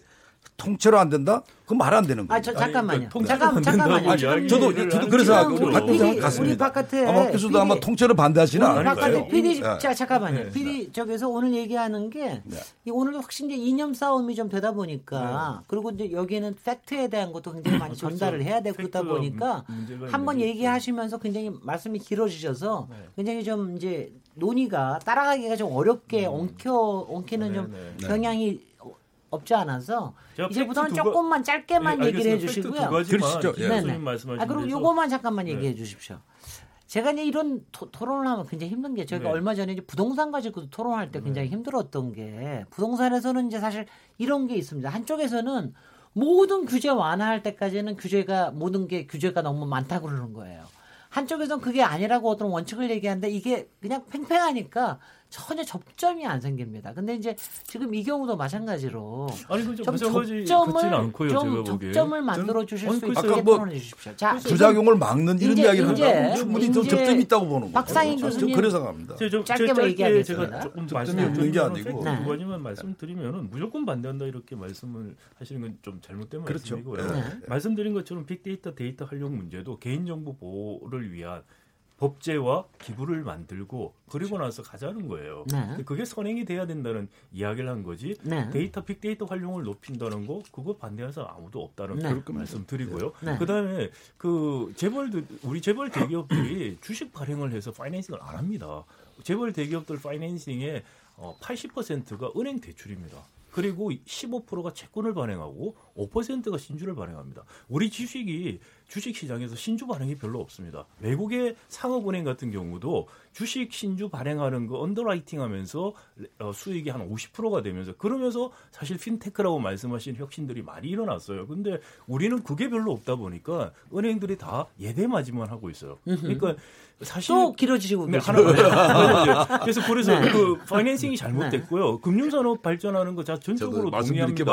통째로 안 된다? 그건 말 안 되는 거예요. 아, 저 잠깐만요. 통째로 잠깐 안 잠깐만요. 저도 저도 그래서 게 우리. 같은 생각 우리 같습니다. 바깥에 아마 교수도 PD 아마 통째로 반대하지는 우리 바깥에. PD 네. 자 잠깐만요. 네. PD 쪽에서 오늘 얘기하는 게 네. 이 오늘 확실히 이제 이념 싸움이 좀 되다 보니까 그리고 이제 여기에는 팩트에 대한 것도 굉장히 많이 그렇죠. 전달을 해야 되고 그러다 보니까 한번 얘기하시면서 굉장히 말씀이 길어지셔서 네. 굉장히 좀 이제 논의가 따라가기가 좀 어렵게 엉켜 엉키는 네, 좀 네. 경향이 없지 않아서 이제부터는 조금만 짧게만 네, 얘기를 해주시고요. 그러시죠. 김 예. 아, 그럼 요거만 잠깐만 네. 얘기해 주십시오. 제가 이제 이런 토, 론을 하면 굉장히 힘든 게 저희가 네. 얼마 전에 이제 부동산 가지고 토론할 때 굉장히 힘들었던 게 부동산에서는 이제 사실 이런 게 있습니다. 한쪽에서는 모든 규제 완화할 때까지는 규제가 모든 게 규제가 너무 많다고 그러는 거예요. 한쪽에서는 그게 아니라고 어떤 원칙을 얘기하는데 이게 그냥 팽팽하니까 전혀 접점이 안 생깁니다. 근데 이제 지금 이 경우도 마찬가지로 아니 좀 마찬가지 접점을 않고요 좀 접점을 만들어 주실 수. 있게 뭐 토론해 주십시오. 자, 부작용을 막는 이런 이야기를 이제- 한다면 충분히 좀 이제 접점이 있다고 보는 거예요. 박상인 교수님 그래서 갑니다. 제, 저, 짧게만 얘기하겠습니다. 조금 네. 말씀드리면 게 아니고. 네. 두 가지만 말씀드리면은 무조건 반대한다 이렇게 말씀을 하시는 건 좀 잘못된 그렇죠. 말씀이고요. 네. 말씀드린 것처럼 빅데이터 데이터 활용 문제도 개인정보 보호를 위한 법제와 기구를 만들고 그리고 나서 가자는 거예요. 네. 그게 선행이 돼야 된다는 이야기를 한 거지. 네. 데이터 빅데이터 활용을 높인다는 거 그거 반대하는 사람 아무도 없다는 네. 그 말씀드리고요. 네. 그다음에 그 재벌들 우리 재벌 대기업들이 주식 발행을 해서 파이낸싱을 안 합니다. 재벌 대기업들 파이낸싱의 어, 80%가 은행 대출입니다. 그리고 15%가 채권을 발행하고 5%가 신주를 발행합니다. 우리 주식이 주식 시장에서 신주 발행이 별로 없습니다. 외국의 상업은행 같은 경우도 주식 신주 발행하는 거 underwriting 하면서 어, 수익이 한 50%가 되면서 그러면서 사실 핀테크라고 말씀하신 혁신들이 많이 일어났어요. 근데 우리는 그게 별로 없다 보니까 은행들이 다 예대마진만 하고 있어요. 그러니까 사실 또 길어지시고 네. 하나 그래서 그래서 네. 그 financing이 잘못됐고요. 금융산업 발전하는 거 자 전적으로 동의합니다.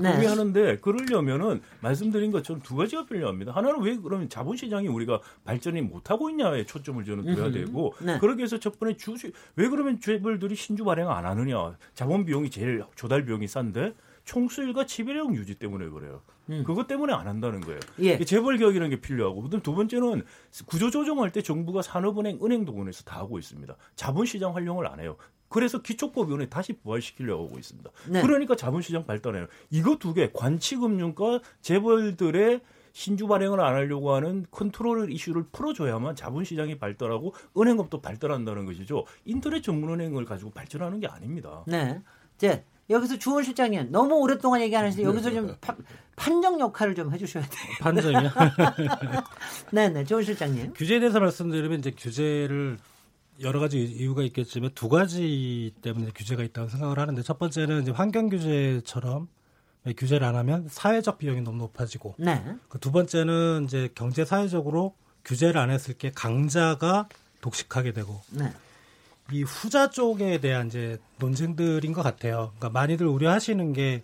네. 동의하는데 그러려면은 말씀드린 것처럼 두 가지가 필요합니다. 하나는 왜 그러면 자본시장이 우리가 발전이 못하고 있냐에 초점을 저는 둬야 되고 네. 그러기 위해서 첫 번째 주식 왜 그러면 재벌들이 신주 발행 안 하느냐 자본 비용이 제일 조달 비용이 싼데 총수일과 지배력 유지 때문에 그래요. 그것 때문에 안 한다는 거예요. 음. 예. 재벌 개혁이라는 게 필요하고 그다음 두 번째는 구조 조정할 때 정부가 산업은행, 은행 동원해서 다 하고 있습니다. 자본시장 활용을 안 해요. 그래서 기초법위원회 다시 부활시키려고 하고 있습니다. 네. 그러니까 자본시장 발달해요. 이거 두 개 관치금융과 재벌들의 신주 발행을 안 하려고 하는 컨트롤 이슈를 풀어줘야만 자본시장이 발달하고 은행업도 발달한다는 것이죠. 인터넷 전문은행을 가지고 발전하는 게 아닙니다. 네. 이제 여기서 주원 실장님 너무 오랫동안 얘기 안 하시는데 여기서 좀 파, 판정 역할을 좀 해주셔야 돼요. 판정이요? 네네, 주원 실장님. 규제에 대해서 말씀드리면 이제 규제를 여러 가지 이유가 있겠지만 두 가지 때문에 규제가 있다고 생각을 하는데 첫 번째는 이제 환경 규제처럼 규제를 안 하면 사회적 비용이 너무 높아지고 네. 그두 번째는 이제 경제 사회적으로 규제를 안 했을 게 강자가 독식하게 되고 네. 이 후자 쪽에 대한 이제 논쟁들인 것 같아요. 그러니까 많이들 우려하시는 게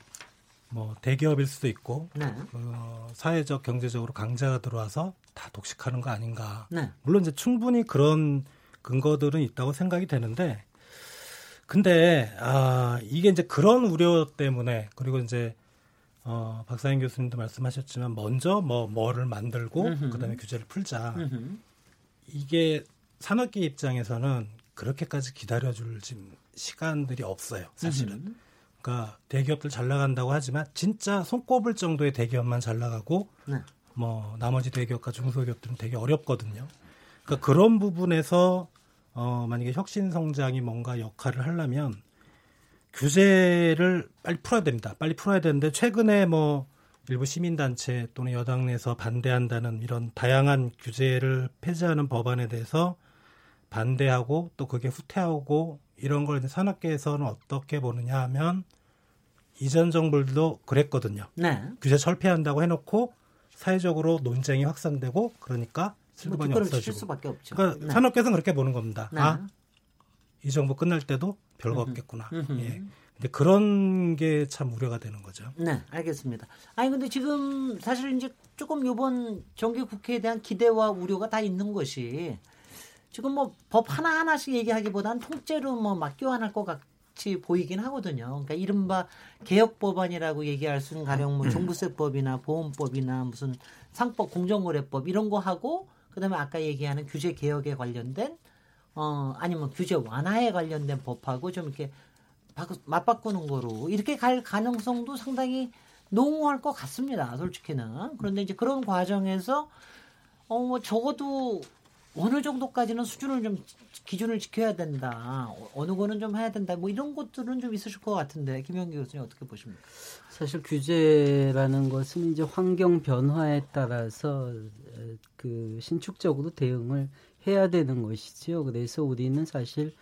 뭐 대기업일 수도 있고 네. 어, 사회적 경제적으로 강자가 들어와서 다 독식하는 거 아닌가. 네. 물론 이제 충분히 그런 근거들은 있다고 생각이 되는데 근데 아 이게 이제 그런 우려 때문에 그리고 이제 어 박사인 교수님도 말씀하셨지만 먼저 뭐 뭐를 만들고 음흠. 그다음에 규제를 풀자. 음흠. 이게 산업계 입장에서는 그렇게까지 기다려줄 지금 시간들이 없어요. 사실은. 음흠. 그러니까 대기업들 잘 나간다고 하지만 진짜 손꼽을 정도의 대기업만 잘 나가고 네. 뭐 나머지 대기업과 중소기업들은 되게 어렵거든요. 그러니까 그런 부분에서 어 만약에 혁신 성장이 뭔가 역할을 하려면 규제를 빨리 풀어야 됩니다. 빨리 풀어야 되는데 최근에 뭐 일부 시민단체 또는 여당 내에서 반대한다는 이런 다양한 규제를 폐지하는 법안에 대해서 반대하고 또 그게 후퇴하고 이런 걸 산업계에서는 어떻게 보느냐 하면 이전 정부들도 그랬거든요. 네. 규제 철폐한다고 해놓고 사회적으로 논쟁이 확산되고 그러니까 뭐 슬그머니 칠 없어지고. 수밖에 없죠. 그러니까 네. 산업계에서는 그렇게 보는 겁니다. 네. 아, 이 정부 끝날 때도 별거. 없겠구나. 예. 근데 그런 게 참 우려가 되는 거죠. 네, 알겠습니다. 아니 근데 지금 사실 이제 조금 이번 정기 국회에 대한 기대와 우려가 다 있는 것이 지금 뭐 법 하나 하나씩 얘기하기보다는 통째로 뭐 막 교환할 것 같이 보이긴 하거든요. 그러니까 이른바 개혁 법안이라고 얘기할 수 있는 가령 뭐 종부세법이나 보험법이나 무슨 상법 공정거래법 이런 거 하고 그다음에 아까 얘기하는 규제 개혁에 관련된 어 아니면 규제 완화에 관련된 법하고 좀 이렇게 바꾸- 맞바꾸는 거로 이렇게 갈 가능성도 상당히 농후할 것 같습니다. 솔직히는 그런데 이제 그런 과정에서 어뭐 적어도 어느 정도까지는 수준을 좀 지- 기준을 지켜야 된다. 어, 어느 거는 좀 해야 된다. 뭐 이런 것들은 좀 있으실 것 같은데 김영기 교수님 어떻게 보십니까? 사실 규제라는 것은 이제 환경 변화에 따라서 에, 그 신축적으로 대응을 해야 되는 것이지요. 그래서 우리는 사실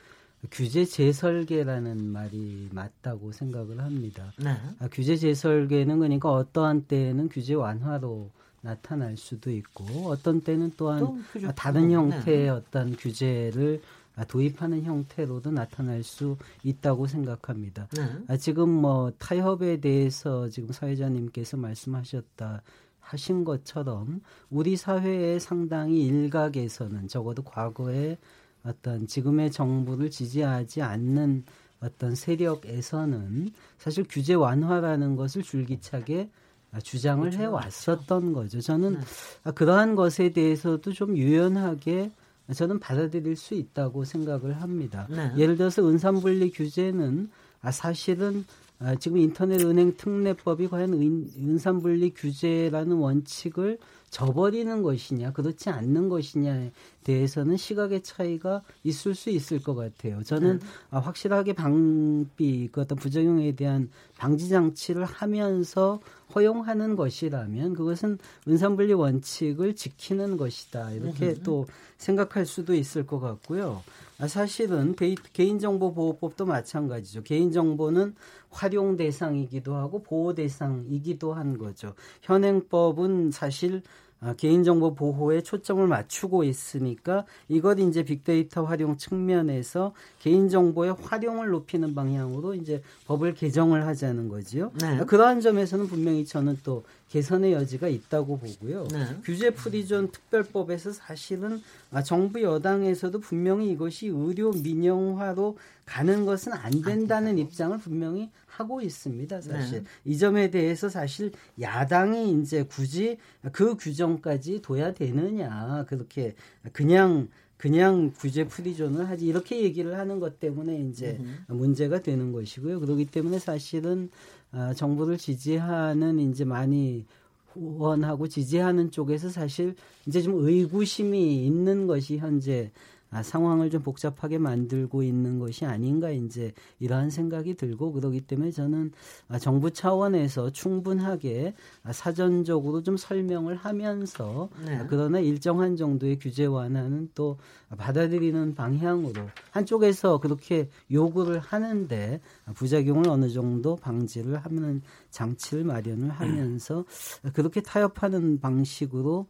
규제 재설계라는 말이 맞다고 생각을 합니다. 네. 아, 규제 재설계는 그러니까 어떠한 때에는 규제 완화로 나타날 수도 있고 어떤 때는 또한 아, 다른 풀고, 형태의 네. 어떤 규제를 아, 도입하는 형태로도 나타날 수 있다고 생각합니다. 네. 아, 지금 뭐 타협에 대해서 지금 사회자님께서 말씀하셨다 하신 것처럼 우리 사회의 상당히 일각에서는 적어도 과거에 어떤 지금의 정부를 지지하지 않는 어떤 세력에서는 사실 규제 완화라는 것을 줄기차게 아, 주장을 해 왔었던 거죠. 저는 아, 그러한 것에 대해서도 좀 유연하게 저는 받아들일 수 있다고 생각을 합니다. 네. 예를 들어서 은산분리 규제는 아, 사실은 아, 지금 인터넷 은행 특례법이 과연 은, 은산분리 규제라는 원칙을 저버리는 것이냐 그렇지 않는 것이냐에 대해서는 시각의 차이가 있을 수 있을 것 같아요. 저는 아, 확실하게 방비 그 어떤 부작용에 대한 방지 장치를 하면서 허용하는 것이라면 그것은 은산분리 원칙을 지키는 것이다 이렇게 또 생각할 수도 있을 것 같고요. 아, 사실은 개인정보보호법도 마찬가지죠. 개인정보는 활용 대상이기도 하고 보호 대상이기도 한 거죠. 현행법은 사실 아, 개인정보 보호에 초점을 맞추고 있으니까 이것 이제 빅데이터 활용 측면에서 개인정보의 활용을 높이는 방향으로 이제 법을 개정을 하자는 거지요. 네. 아, 그러한 점에서는 분명히 저는 또 개선의 여지가 있다고 보고요. 네. 규제 프리존 특별법에서 사실은 아, 정부 여당에서도 분명히 이것이 의료 민영화로 가는 것은 안 된다는 입장을 분명히 하고 있습니다. 사실 네. 이 점에 대해서 사실 야당이 이제 굳이 그 규정까지 둬야 되느냐 그렇게 그냥 그냥 규제 프리존을 하지 이렇게 얘기를 하는 것 때문에 이제 문제가 되는 것이고요. 그렇기 때문에 사실은 아, 정부를 지지하는 이제 많이 후원하고 지지하는 쪽에서 사실 이제 좀 의구심이 있는 것이 현재 아, 상황을 좀 복잡하게 만들고 있는 것이 아닌가 이제 이러한 생각이 들고 그러기 때문에 저는 아, 정부 차원에서 충분하게 아, 사전적으로 좀 설명을 하면서 네. 아, 그러나 일정한 정도의 규제 완화는 또 받아들이는 방향으로 한쪽에서 그렇게 요구를 하는데 부작용을 어느 정도 방지를 하는 장치를 마련을 하면서 그렇게 타협하는 방식으로 어,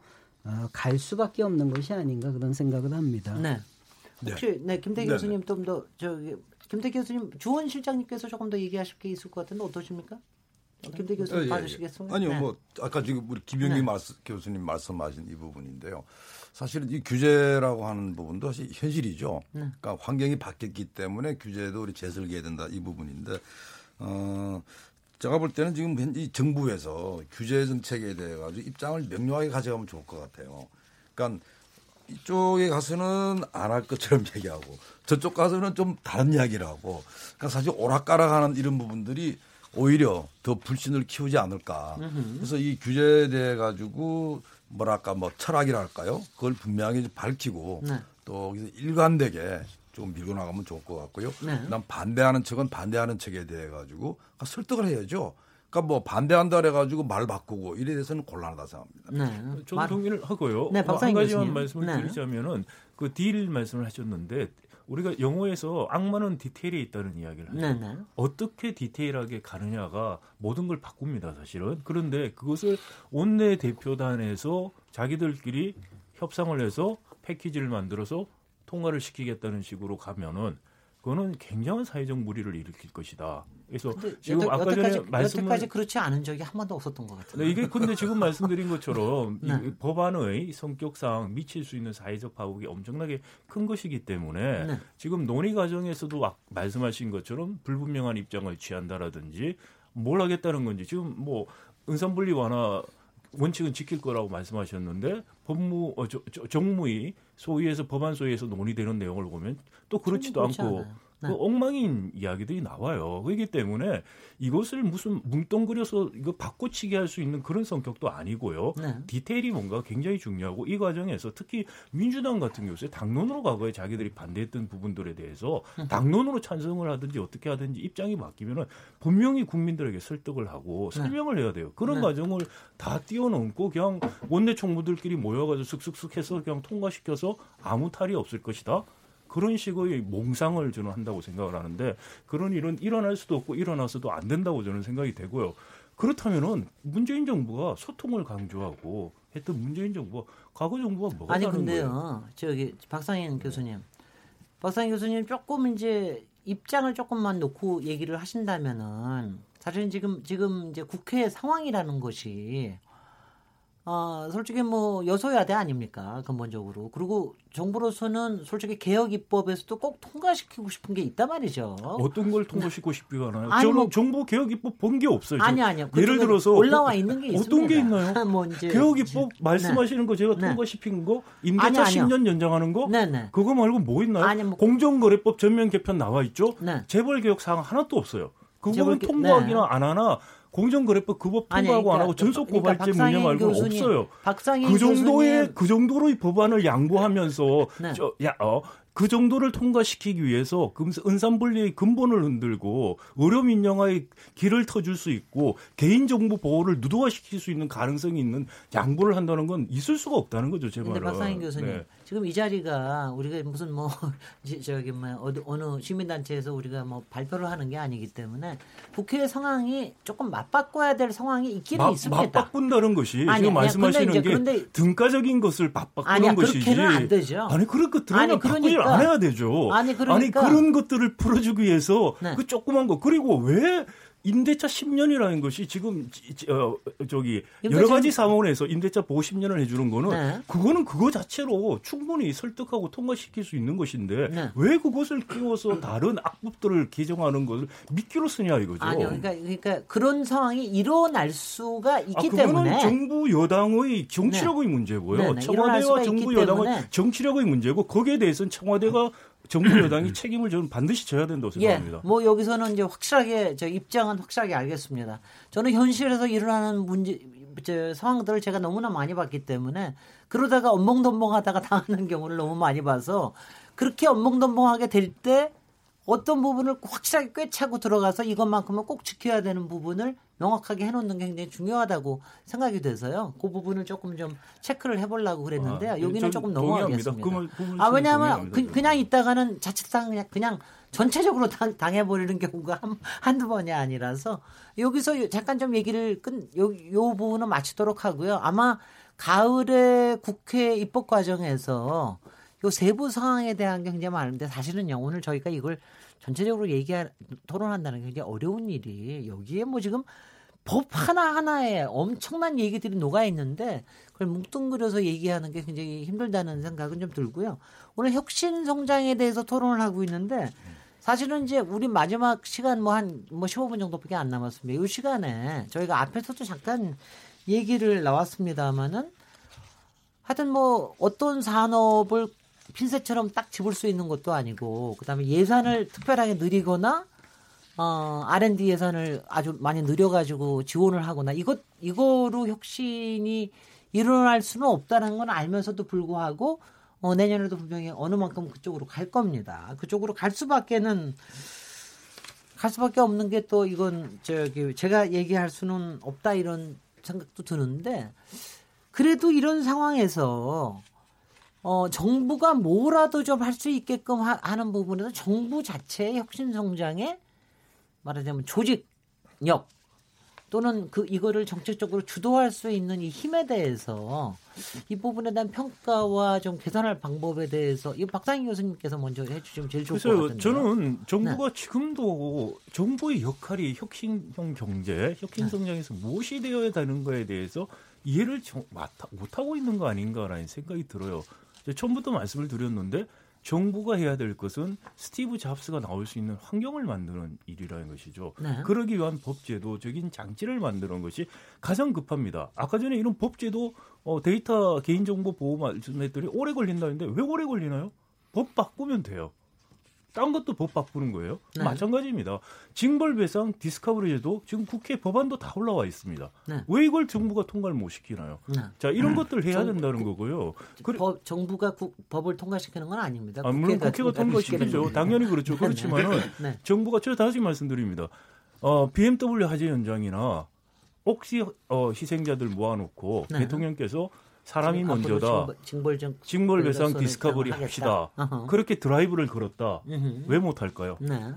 갈 수밖에 없는 것이 아닌가 그런 생각을 합니다. 네. 혹시 네, 김태 네, 교수님 좀 더 저기 김태 교수님 주원 실장님께서 조금 더 얘기하실 게 있을 것 같은데 어떠십니까? 어, 김태 교수님 예, 예, 예. 받으시겠습니까? 아니요, 네. 뭐 아까 지금 우리 김영기 네. 교수님 말씀하신 이 부분인데요. 사실은 이 규제라고 하는 부분도 사실 현실이죠. 네. 그러니까 환경이 바뀌었기 때문에 규제도 우리 재설계해야 된다 이 부분인데, 어, 제가 볼 때는 지금 현재 이 정부에서 규제 정책에 대해 가지고 입장을 명료하게 가져가면 좋을 것 같아요. 그러니까 이쪽에 가서는 안 할 것처럼 얘기하고 저쪽 가서는 좀 다른 이야기를 하고 그러니까 사실 오락가락하는 이런 부분들이 오히려 더 불신을 키우지 않을까. 그래서 이 규제에 대해 가지고 뭐랄까 뭐 철학이랄까요? 그걸 분명히 좀 밝히고 네. 또 일관되게 좀 밀고 나가면 좋을 것 같고요. 네. 난 반대하는 측은 반대하는 측에 대해 가지고 설득을 해야죠. 그러니까 뭐 반대한다 그래가지고 말 바꾸고 이래 대해서는 곤란하다 생각합니다. 네. 저도 말- 동의를 하고요. 네, 뭐한 가지만 교수님. 말씀을 네. 드리자면은 그 딜 말씀을 하셨는데 우리가 영어에서 악마는 디테일에 있다는 이야기를 하죠. 네, 네. 어떻게 디테일하게 가느냐가 모든 걸 바꿉니다, 사실은. 그런데 그것을 원내 대표단에서 자기들끼리 협상을 해서 패키지를 만들어서 통과를 시키겠다는 식으로 가면은 그거는 굉장한 사회적 무리를 일으킬 것이다. 그래서 지금 여태, 아까 전에 말씀을 여태까지 그렇지 않은 적이 한 번도 없었던 것 같아요. 네, 이게 근데 지금 말씀드린 것처럼 네. 이 법안의 성격상 미칠 수 있는 사회적 파국이 엄청나게 큰 것이기 때문에 네. 지금 논의 과정에서도 아- 말씀하신 것처럼 불분명한 입장을 취한다라든지 뭘 하겠다는 건지 지금 뭐 은산분리 완화 원칙은 지킬 거라고 말씀하셨는데 법무 어, 저, 저, 정무위 소위에서 법안 소위에서 논의되는 내용을 보면 또 그렇지도 그렇지 않고 않아요. 네. 그 엉망인 이야기들이 나와요. 그렇기 때문에 이것을 무슨 뭉뚱그려서 이거 바꿔치기 할 수 있는 그런 성격도 아니고요. 네. 디테일이 뭔가 굉장히 중요하고 이 과정에서 특히 민주당 같은 경우에 당론으로 과거에 자기들이 반대했던 부분들에 대해서 당론으로 찬성을 하든지 어떻게 하든지 입장이 바뀌면은 분명히 국민들에게 설득을 하고 설명을 해야 돼요. 그런 네. 과정을 다 뛰어넘고 그냥 원내 총무들끼리 모여가지고 슥슥슥 해서 그냥 통과시켜서 아무 탈이 없을 것이다. 그런 식의 몽상을 저는 한다고 생각을 하는데 그런 일은 일어날 수도 없고 일어나서도 안 된다고 저는 생각이 되고요. 그렇다면은 문재인 정부가 소통을 강조하고 했던 문재인 정부가 과거 정부가 뭐가 아니 다른 거예요? 근데요, 저기 박상현 교수님, 박상현 교수님 조금 이제 입장을 조금만 놓고 얘기를 하신다면은 사실은 지금 지금 이제 국회 상황이라는 것이 어 솔직히 뭐 여소야대 아닙니까 근본적으로 그리고 정부로서는 솔직히 개혁 입법에서도 꼭 통과시키고 싶은 게 있단 말이죠. 어떤 걸 통보시키고 싶지가 않아요. 아니, 저는 뭐- 정부 개혁 입법 본 게 없어요. 아니 아니요. 예를 들어서 올라와 있는 게 있습니다. 어떤 게 있나요? 뭐 이제 개혁 입법 말씀하시는 거 제가 네. 통과시킨 거 임대차 아니요. 10년 연장하는 거 네 네. 그거 말고 뭐 있나요? 아니, 뭐- 공정거래법 전면 개편 나와 있죠. 네. 재벌 개혁 사항 하나도 없어요. 그거는 재벌 개- 통과하기나 네. 안 하나 공정거래법 그 법 통과하고 안 그러니까 하고 전속 그러니까 고발제 문제 말고 교수님, 없어요. 박상인 그 정도의 교수님. 그 정도로의 법안을 양보하면서 네. 저, 야, 어, 그 정도를 통과시키기 위해서 금- 은산분리의 근본을 흔들고 의료 민영화의 길을 터줄 수 있고 개인정보 보호를 누도화시킬 수 있는 가능성이 있는 양보를 한다는 건 있을 수가 없다는 거죠, 제 말은. 박상인 교수님 네. 지금 이 자리가 우리가 무슨 뭐 지- 저기 뭐 어디 어느 시민단체에서 우리가 뭐 발표를 하는 게 아니기 때문에 국회 상황이 조금 맞바꿔야 될 상황이 있기는 맞- 있습니다. 맞바꾼다는 것이 아니, 지금 아니, 말씀하시는 근데 이제 게 그런데- 등가적인 것을 맞바꾸는 아니야, 것이지. 그렇게는 안 되죠. 아니 그런 것들은 아니, 그러니까- 안 해야 되죠. 아니, 그러니까- 런 것들을 풀어주기 위해서 네. 그 조그만 거 그리고 왜 임대차 10년이라는 것이 지금 어, 저기 여러 가지 상황에서 임대차 보호 10년을 해주는 거는 네. 그거는 그거 자체로 충분히 설득하고 통과시킬 수 있는 것인데 네. 왜 그것을 끼워서 다른 악법들을 개정하는 것을 미끼로 쓰냐 이거죠. 아니요, 그러니까 그러니까 그런 상황이 일어날 수가 있기 아, 그거는 때문에 정부 여당의 정치력의 문제고요. 네, 네, 청와대와 정부 여당의. 정치력의 문제고 거기에 대해서는 청와대가 정부 여당이 책임을 저는 반드시 져야 된다고 예, 생각합니다. 뭐 여기서는 이제 확실하게 저 입장은 확실하게 알겠습니다. 저는 현실에서 일어나는 문제 저 상황들을 제가 너무나 많이 봤기 때문에 그러다가 엉벙덤벙하다가 당하는 경우를 너무 많이 봐서 그렇게 엉벙덤벙하게 될 때 어떤 부분을 확실하게 꿰차고 들어가서 이것만큼은 꼭 지켜야 되는 부분을 명확하게 해놓는 게 굉장히 중요하다고 생각이 돼서요. 그 부분을 조금 좀 체크를 해보려고 그랬는데요. 아, 여기는 전 조금. 넘어가겠습니다. 그아 왜냐하면. 그, 냥 있다가는 자칫상 그냥 그냥 전체적으로 당, 당해버리는 경우가 한, 한두 번이 아니라서 여기서 잠깐 좀 얘기를 끝, 요, 요 부분은 마치도록 하고요. 아마 가을에 국회 입법 과정에서 요 세부 상황에 대한 게 굉장히 많은데 사실은요 오늘 저희가 이걸 전체적으로 얘기할 토론한다는 게 굉장히 어려운 일이 여기에 뭐 지금 법 하나 하나에 엄청난 얘기들이 녹아 있는데 그걸 뭉뚱그려서 얘기하는 게 굉장히 힘들다는 생각은 좀 들고요. 오늘 혁신 성장에 대해서 토론을 하고 있는데 사실은 이제 우리 마지막 시간 뭐 한뭐 15분 정도밖에 안 남았습니다. 이 시간에 저희가 앞에서도 잠깐 얘기를 나왔습니다마는 하여튼 뭐 어떤 산업을 핀셋처럼 딱 집을 수 있는 것도 아니고 그다음에 예산을 특별하게 느리거나 어, R&D 예산을 아주 많이 늘려가지고 지원을 하거나 이것 이거로 혁신이 일어날 수는 없다는 건 알면서도 불구하고 어, 내년에도 분명히 어느 만큼 그쪽으로 갈 겁니다. 그쪽으로 갈 수밖에는 갈 수밖에 없는 게 또 이건 저기 제가 얘기할 수는 없다 이런 생각도 드는데 그래도 이런 상황에서 어, 정부가 뭐라도 좀 할 수 있게끔 하, 는 부분에서 정부 자체의 혁신 성장에 말하자면 조직력 또는 그 이거를 정책적으로 주도할 수 있는 이 힘에 대해서 이 부분에 대한 평가와 좀 개선할 방법에 대해서 이 박상희 교수님께서 먼저 해주시면 제일 좋을 것 그래서 같은데. 저는 정부가 지금도 정부의 역할이 혁신형 경제, 혁신 네. 성장에서 무엇이 되어야 되는 거에 대해서 이해를 정- 못하고 있는 거 아닌가라는 생각이 들어요. 처음부터 말씀을 드렸는데 정부가 해야 될 것은 스티브 잡스가 나올 수 있는 환경을 만드는 일이라는 것이죠. 네. 그러기 위한 법제도적인 장치를 만드는 것이 가장 급합니다. 아까 전에 이런 법제도 어, 데이터 개인정보 보호 말씀했더니 오래 걸린다는데 왜 오래 걸리나요? 법 바꾸면 돼요. 딴 것도 법 바꾸는 거예요. 네. 마찬가지입니다. 징벌배상 디스커버리제도 지금 국회 법안도 다 올라와 있습니다. 네. 왜 이걸 정부가 통과를 못 시키나요? 네. 자 이런 것들 해야 정- 된다는 거고요. 그래- 법, 정부가 국- 법을 통과시키는 건 아닙니다. 아, 물론 국회가 통과시키는 통과시키죠. 당연히 그렇죠. 네, 그렇지만은 네. 정부가 저 다시 말씀드립니다. 어, BMW 화재 현장이나 혹시 어, 희생자들 모아놓고 네. 대통령께서 사람이 앞으로 먼저다. 징벌- 징벌배상 벌려서는 디스커버리. 합시다. 어허. 그렇게 드라이브를 걸었다. 왜 못할까요? 네.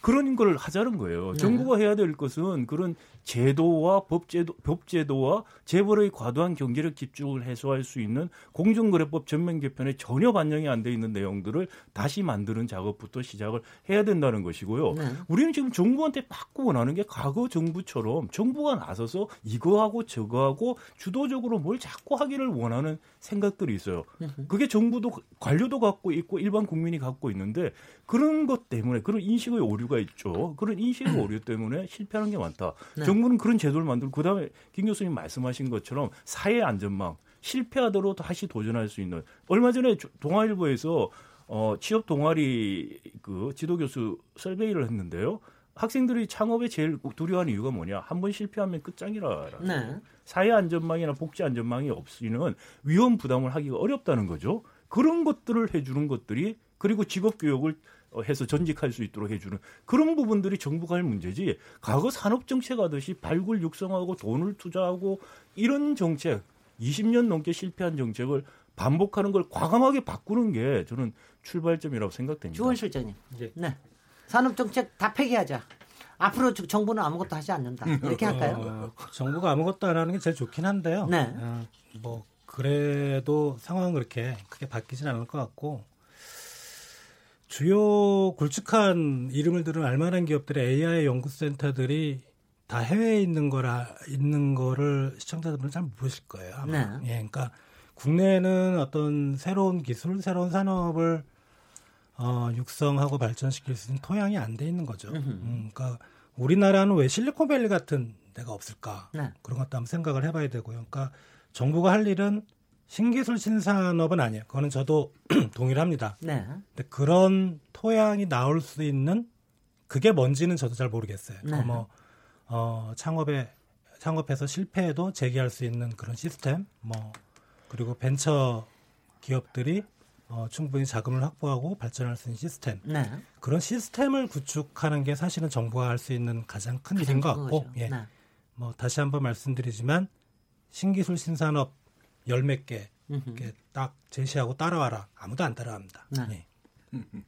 그런 걸 하자는 거예요. 네. 정부가 해야 될 것은 그런 제도와 법제도, 법제도와 재벌의 과도한 경제력 집중을 해소할 수 있는 공정거래법 전면 개편에 전혀 반영이 안 돼 있는 내용들을 다시 만드는 작업부터 시작을 해야 된다는 것이고요. 네. 우리는 지금 정부한테 받고 원하는 게 과거 정부처럼 정부가 나서서 이거하고 저거하고 주도적으로 뭘 자꾸 하기를 원하는 생각들이 있어요. 그게 정부도 관료도 갖고 있고 일반 국민이 갖고 있는데 그런 것 때문에 그런 인식의 오류가 있죠. 그런 인식의 오류 때문에 실패하는 게 많다. 네. 정부는 그런 제도를 만들고 그다음에 김 교수님 말씀하신 것처럼 사회 안전망 실패하더라도 다시 도전할 수 있는 얼마 전에 조- 동아일보에서 어, 취업 동아리 그 지도 교수 설베이를 했는데요. 학생들이 창업에 제일 두려워하는 이유가 뭐냐? 한 번 실패하면 끝장이라. 네. 사회 안전망이나 복지 안전망이 없으면 위험 부담을 하기가 어렵다는 거죠. 그런 것들을 해주는 것들이 그리고 직업 교육을 어, 해서 전직할 수 있도록 해주는 그런 부분들이 정부가 할 문제지. 과거 산업 정책 하듯이 발굴 육성하고 돈을 투자하고 이런 정책 20년 넘게 실패한 정책을 반복하는 걸 과감하게 바꾸는 게 저는 출발점이라고 생각됩니다. 주원 실장님. 예. 네. 산업정책 다 폐기하자. 앞으로 저- 정부는 아무것도 하지 않는다. 이렇게 할까요? 어, 정부가 아무것도 안 하는 게 제일 좋긴 한데요. 네. 어, 뭐 그래도 상황은 그렇게 크게 바뀌진 않을 것 같고 주요 굵직한 이름을 들은 알만한 기업들의 AI 연구센터들이 다 해외에 있는 거라 있는 거를 시청자분들은 잘 모르실 거예요. 아마. 네. 예, 그러니까 국내에는 어떤 새로운 기술, 새로운 산업을 어, 육성하고 발전시킬 수 있는 토양이 안 돼 있는 거죠. 음, 그러니까 우리나라는 왜 실리콘밸리 같은 데가 없을까? 네. 그런 것도 한번 생각을 해봐야 되고요. 그러니까 정부가 할 일은 신기술 신산업은 아니에요. 그거는 저도 동의를 합니다. 네. 근데 그런 토양이 나올 수 있는 그게 뭔지는 저도 잘 모르겠어요. 네. 뭐 어, 창업에 창업해서 실패해도 재기할 수 있는 그런 시스템, 뭐 그리고 벤처 기업들이 어, 충분히 자금을 확보하고 발전할 수 있는 시스템. 네. 그런 시스템을 구축하는 게 사실은 정부가 할 수 있는 가장 큰 일인 것 같고, 그거죠. 예. 네. 뭐 다시 한번 말씀드리지만 신기술 신산업 열 몇 개 이렇게 딱 제시하고 따라와라 아무도 안 따라합니다. 네. 예.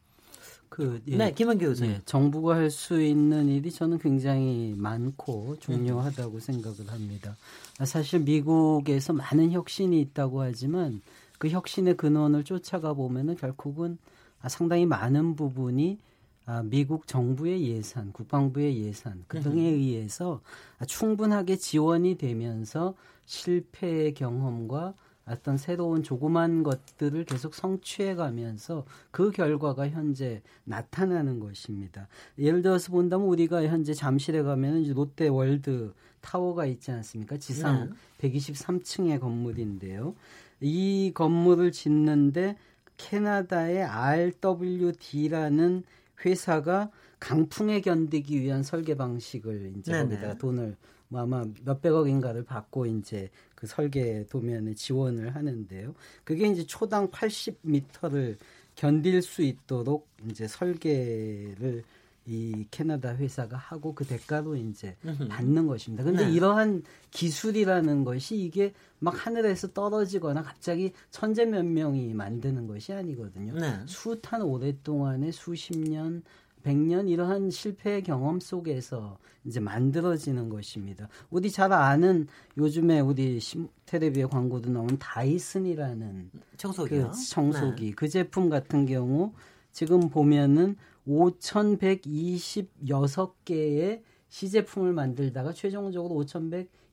그 예, 네, 김은기 교수님. 예, 정부가 할 수 있는 일이 저는 굉장히 많고 중요하다고 생각을 합니다. 아, 사실 미국에서 많은 혁신이 있다고 하지만 그 혁신의 근원을 쫓아가 보면은 결국은 아, 상당히 많은 부분이 아, 미국 정부의 예산, 국방부의 예산 그 등에 의해서 아, 충분하게 지원이 되면서 실패의 경험과 어떤 새로운 조그만 것들을 계속 성취해 가면서 그 결과가 현재 나타나는 것입니다. 예를 들어서 본다면 우리가 현재 잠실에 가면 이제 롯데 월드 타워가 있지 않습니까? 지상 123층의 건물인데요. 이 건물을 짓는데 캐나다의 RWD라는 회사가 강풍에 견디기 위한 설계 방식을 이제 네네. 거기다 돈을 뭐 아마 몇백억인가를 받고 이제 그 설계 도면에 지원을 하는데요. 그게 이제 초당 80m를 견딜 수 있도록 이제 설계를 이 캐나다 회사가 하고 그 대가로 이제 받는 것입니다. 근데 네. 이러한 기술이라는 것이 이게 막 하늘에서 떨어지거나 갑자기 천재 몇 명이 만드는 것이 아니거든요. 네. 숱한 오랫동안의 수십 년, 백년 이러한 실패의 경험 속에서 이제 만들어지는 것입니다. 우리 잘 아는 요즘에 우리 심- 텔레비에 광고도 나온 다이슨이라는 청소기요. 그 청소기 그 제품 같은 경우 지금 보면은 5,126개의 시제품을 만들다가 최종적으로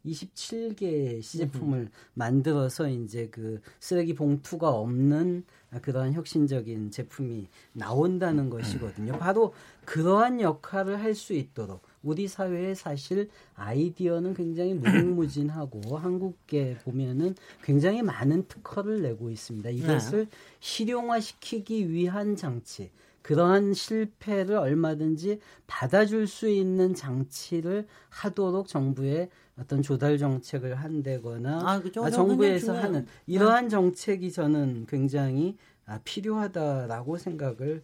5,127개의 시제품을 만들어서 이제 그 쓰레기 봉투가 없는 그러한 혁신적인 제품이 나온다는 것이거든요. 바로 그러한 역할을 할 수 있도록 우리 사회에 사실 아이디어는 굉장히 무궁무진하고 한국계 보면은 굉장히 많은 특허를 내고 있습니다. 이것을 실용화시키기 위한 장치, 그러한 실패를 얼마든지 받아줄 수 있는 장치를 하도록 정부의 어떤 조달 정책을 한다거나 아, 그죠. 아, 그거 정부에서 하는. 이러한 정책이 저는 굉장히 아, 필요하다라고 생각을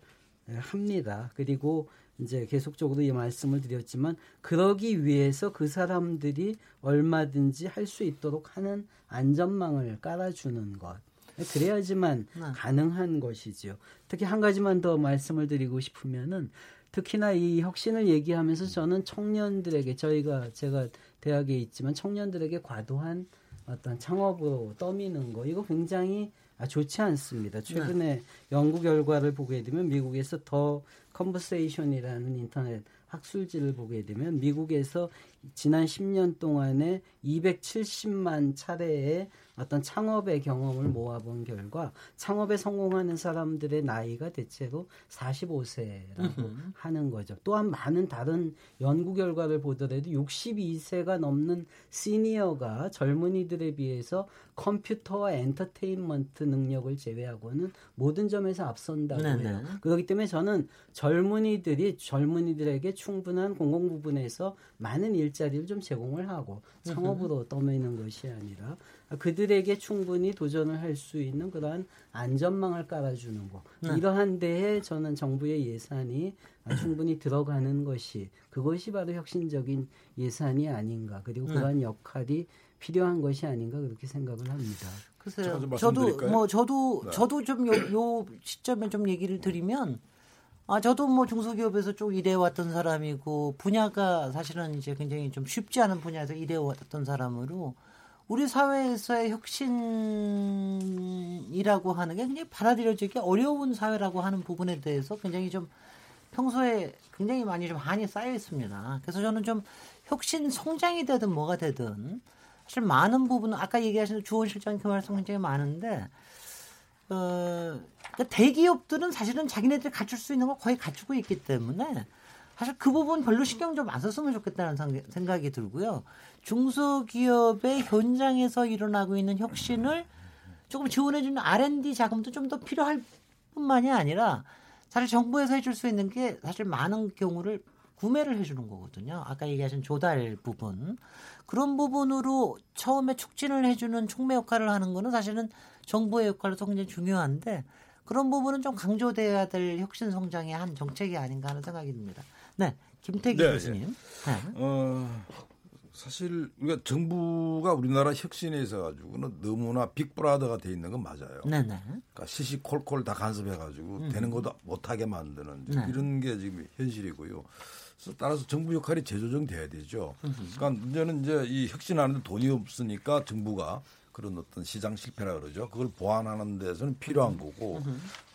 예, 합니다. 그리고 이제 계속적으로 이 말씀을 드렸지만 그러기 위해서 그 사람들이 얼마든지 할 수 있도록 하는 안전망을 깔아주는 것. 그래야지만 네. 가능한 것이죠. 특히 한 가지만 더 말씀을 드리고 싶으면은 특히나 이 혁신을 얘기하면서 저는 청년들에게 저희가 제가 대학에 있지만 청년들에게 과도한 어떤 창업으로 떠미는 거 이거 굉장히 아, 좋지 않습니다. 최근에 연구 결과를 보게 되면 미국에서 더 컨버세이션이라는 인터넷 학술지를 보게 되면 미국에서 지난 10년 동안에 270만 차례의 어떤 창업의 경험을 모아본 결과 창업에 성공하는 사람들의 나이가 대체로 45세라고 하는 거죠. 또한 많은 다른 연구 결과를 보더라도 62세가 넘는 시니어가 젊은이들에 비해서 컴퓨터와 엔터테인먼트 능력을 제외하고는 모든 점에서 앞선다고 네네. 해요. 그렇기 때문에 저는 젊은이들이 젊은이들에게 충분한 공공 부분에서 많은 일자리를 좀 제공을 하고 창업으로 떠미는 것이 아니라 그들에게 충분히 도전을 할 수 있는 그러한 안전망을 깔아주는 거 이러한 데에 저는 정부의 예산이 충분히 들어가는 것이 그것이 바로 혁신적인 예산이 아닌가 그리고 그러한 역할이 필요한 것이 아닌가 그렇게 생각을 합니다. 글쎄요. 저도? 뭐 저도 네. 저도 좀요 시점에 좀 얘기를 드리면 아 저도 뭐 중소기업에서 쭉 일해왔던 사람이고 분야가 사실은 이제 굉장히 좀 쉽지 않은 분야에서 일해왔던 사람으로 우리 사회에서의 혁신이라고 하는 게 굉장히 받아들여지기 어려운 사회라고 하는 부분에 대해서 굉장히 좀 평소에 굉장히 많이 좀 한이 쌓여 있습니다. 그래서 저는 좀 혁신 성장이 되든 뭐가 되든 사실 많은 부분은 아까 얘기하신 주원 실장 그 말씀 굉장히 많은데 어, 그러니까 대기업들은 사실은 자기네들이 갖출 수 있는 걸 거의 갖추고 있기 때문에 사실 그 부분 별로 신경 좀 안 썼으면 좋겠다는 상- 생각이 들고요. 중소기업의 현장에서 일어나고 있는 혁신을 조금 지원해주는 R&D 자금도 좀 더 필요할 뿐만이 아니라 사실 정부에서 해줄 수 있는 게 사실 많은 경우를 구매를 해주는 거거든요. 아까 얘기하신 조달 부분 그런 부분으로 처음에 촉진을 해주는 촉매 역할을 하는 거는 사실은 정부의 역할도 굉장히 중요한데 그런 부분은 좀 강조돼야 될 혁신 성장의 한 정책이 아닌가 하는 생각이 듭니다. 네, 김태기 네, 교수님. 네. 어, 사실 우리가 정부가 우리나라 혁신에 있어 가지고는 너무나 빅브라더가 돼 있는 건 맞아요. 네, 네. 그러니까 시시콜콜 다 간섭해 가지고 되는 것도 못하게 만드는 네. 이런 게 지금 현실이고요. 따라서 정부 역할이 재조정돼야 되죠. 그러니까 문제는 이제 이 혁신하는데 돈이 없으니까 정부가 그런 어떤 시장 실패라 그러죠. 그걸 보완하는 데서는 필요한 거고.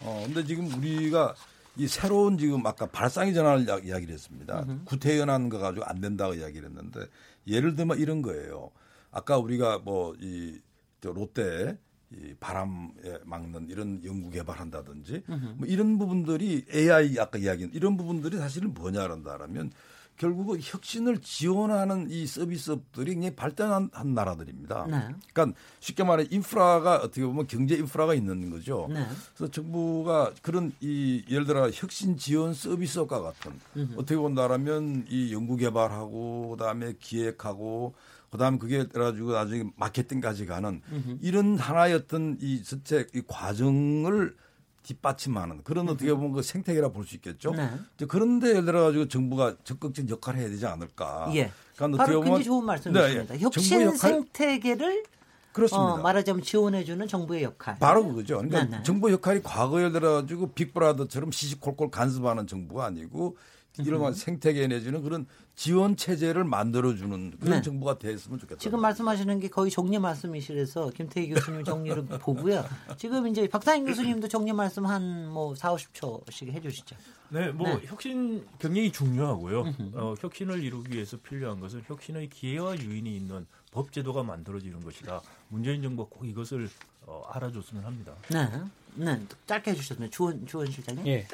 어, 근데 지금 우리가 이 새로운 지금 아까 발상의 전환을 이야- 이야기를 했습니다. 구태연한 거 가지고 안 된다고 이야기를 했는데 예를 들면 이런 거예요. 아까 우리가 뭐 이 롯데 이 바람에 막는 이런 연구 개발한다든지 뭐 이런 부분들이 AI 아까 이야기한 이런 부분들이 사실은 뭐냐란다라면 결국은 혁신을 지원하는 이 서비스업들이 굉장히 발전한 한 나라들입니다. 네. 그러니까 쉽게 말해 인프라가 어떻게 보면 경제 인프라가 있는 거죠. 네. 그래서 정부가 그런 이 예를 들어 혁신 지원 서비스업과 같은 어떻게 본다라면 이 연구 개발하고 그다음에 기획하고 그다음에 그게 가지고 나중에 마케팅까지 가는 이런 하나의 어떤 이 전체 이 과정을 뒷받침하는 그런 어떻게 보면 그 생태계라 볼 수 있겠죠. 네. 그런데 예를 들어 가지고 정부가 적극적인 역할을 해야 되지 않을까. 예. 그러니까 바로 굉장히 좋은 말씀이십니다. 네, 예. 혁신 생태계를 그렇습니다. 어, 말하자면 지원해주는 정부의 역할. 바로 그거죠. 그러니까 네, 네. 정부 역할이 과거에 들어가지고 빅브라더처럼 시시콜콜 간섭하는 정부가 아니고 이런 생태계 내지는 그런 지원 체제를 만들어주는 그런 네. 정부가 됐으면 좋겠다. 지금 말씀하시는 게 거의 정리 말씀이시라서 김태희 교수님 정리를 보고요. 지금 이제 박사님 교수님도 정리 말씀 한 뭐 4, 50초씩 해주시죠. 네, 뭐 네. 혁신 굉장히 중요하고요. 어, 혁신을 이루기 위해서 필요한 것은 혁신의 기회와 유인이 있는 법 제도가 만들어지는 것이다. 문재인 정부가 꼭 이것을 어, 알아줬으면 합니다. 네. 네. 짧게 해주셨네요. 주원, 주원 실장님. 예.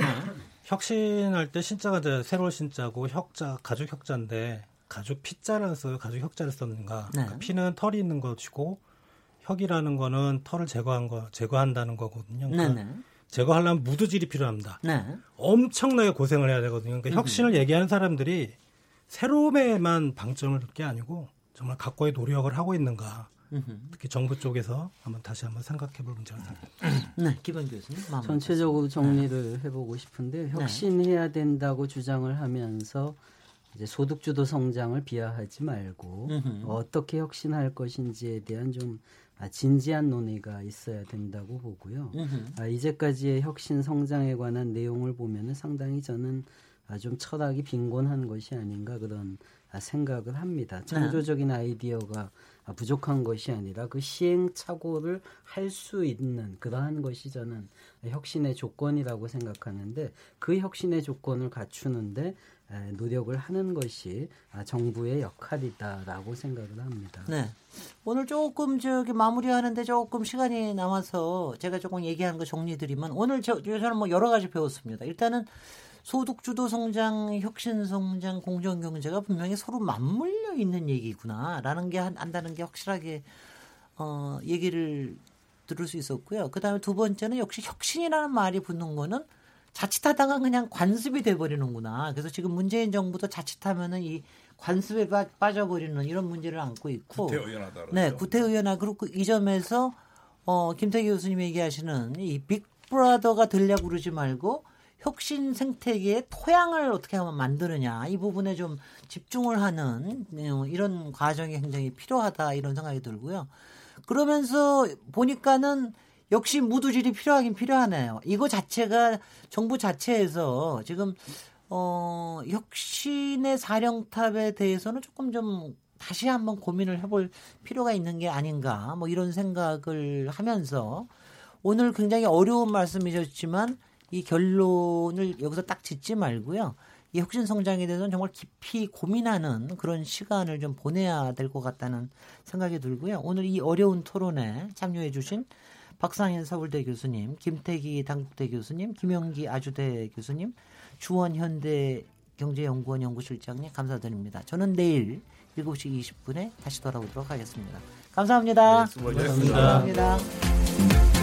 혁신할 때 신자가 이제 새로운 신자고 혁자 가죽 혁자인데 가죽 피자를 써요. 가죽 혁자를 썼는가? 네. 그러니까 피는 털이 있는 것이고 혁이라는 거는 털을 제거한 거 제거한다는 거거든요. 그러니까 네 네. 제거하려면 무드질이 필요합니다. 네. 엄청나게 고생을 해야 되거든요. 그러니까 혁신을 얘기하는 사람들이 새로움에만 방점을 둘 게 아니고 정말 각고의 노력을 하고 있는가. 특히 정부 쪽에서 한번 다시 한번 생각해 볼 문제가 생깁니다. 네. 기본 교수님. 전체적으로 정리를 해 보고 싶은데 혁신해야 된다고 주장을 하면서 이제 소득주도 성장을 비하하지 말고. 어떻게 혁신할 것인지에 대한 좀 아, 진지한 논의가 있어야 된다고 보고요. 아, 이제까지의 혁신 성장에 관한 내용을 보면은 상당히 저는 아, 좀 철학이 빈곤한 것이 아닌가 그런 아, 생각을 합니다. 창조적인 아이디어가 아, 부족한 것이 아니라 그 시행착오를 할 수 있는 그러한 것이 저는 혁신의 조건이라고 생각하는데 그 혁신의 조건을 갖추는데 에, 노력을 하는 것이 아, 정부의 역할이다라고 생각을 합니다. 네. 오늘 조금 저기 마무리하는데 조금 시간이 남아서 제가 조금 얘기한 거 정리드리면 오늘 저, 저는 뭐 여러 가지 배웠습니다. 일단은 소득주도 성장, 혁신 성장, 공정 경제가 분명히 서로 맞물려 있는 얘기구나라는 게 한- 한다는 게 확실하게 어 얘기를 들을 수 있었고요. 그다음에 두 번째는 역시 혁신이라는 말이 붙는 거는 자칫하다가 그냥 관습이 돼 버리는구나. 그래서 지금 문재인 정부도 자칫하면은 이 관습에 빠, 빠져버리는 이런 문제를 안고 있고. 구태의연하다. 네, 구태의연하 그리고 이 점에서 어, 김태기 교수님이 얘기하시는 이 빅브라더가 되려고 그러지 말고 혁신 생태계의 토양을 어떻게 하면 만드느냐 이 부분에 좀 집중을 하는 어, 이런 과정이 굉장히 필요하다 이런 생각이 들고요. 그러면서 보니까는 역시 무두질이 필요하긴 필요하네요. 이거 자체가 정부 자체에서 지금 어 혁신의 사령탑에 대해서는 조금 좀 다시 한번 고민을 해볼 필요가 있는 게 아닌가 뭐 이런 생각을 하면서 오늘 굉장히 어려운 말씀이셨지만 이 결론을 여기서 딱 짓지 말고요. 이 혁신 성장에 대해서는 정말 깊이 고민하는 그런 시간을 좀 보내야 될 것 같다는 생각이 들고요. 오늘 이 어려운 토론에 참여해 주신 박상현 서울대 교수님, 김태기 당국대 교수님, 김영기 아주대 교수님, 주원 현대 경제연구원 연구실장님 감사드립니다. 저는 내일 7시 20분에 다시 돌아오도록 하겠습니다. 감사합니다. 수고하셨습니다. 감사합니다.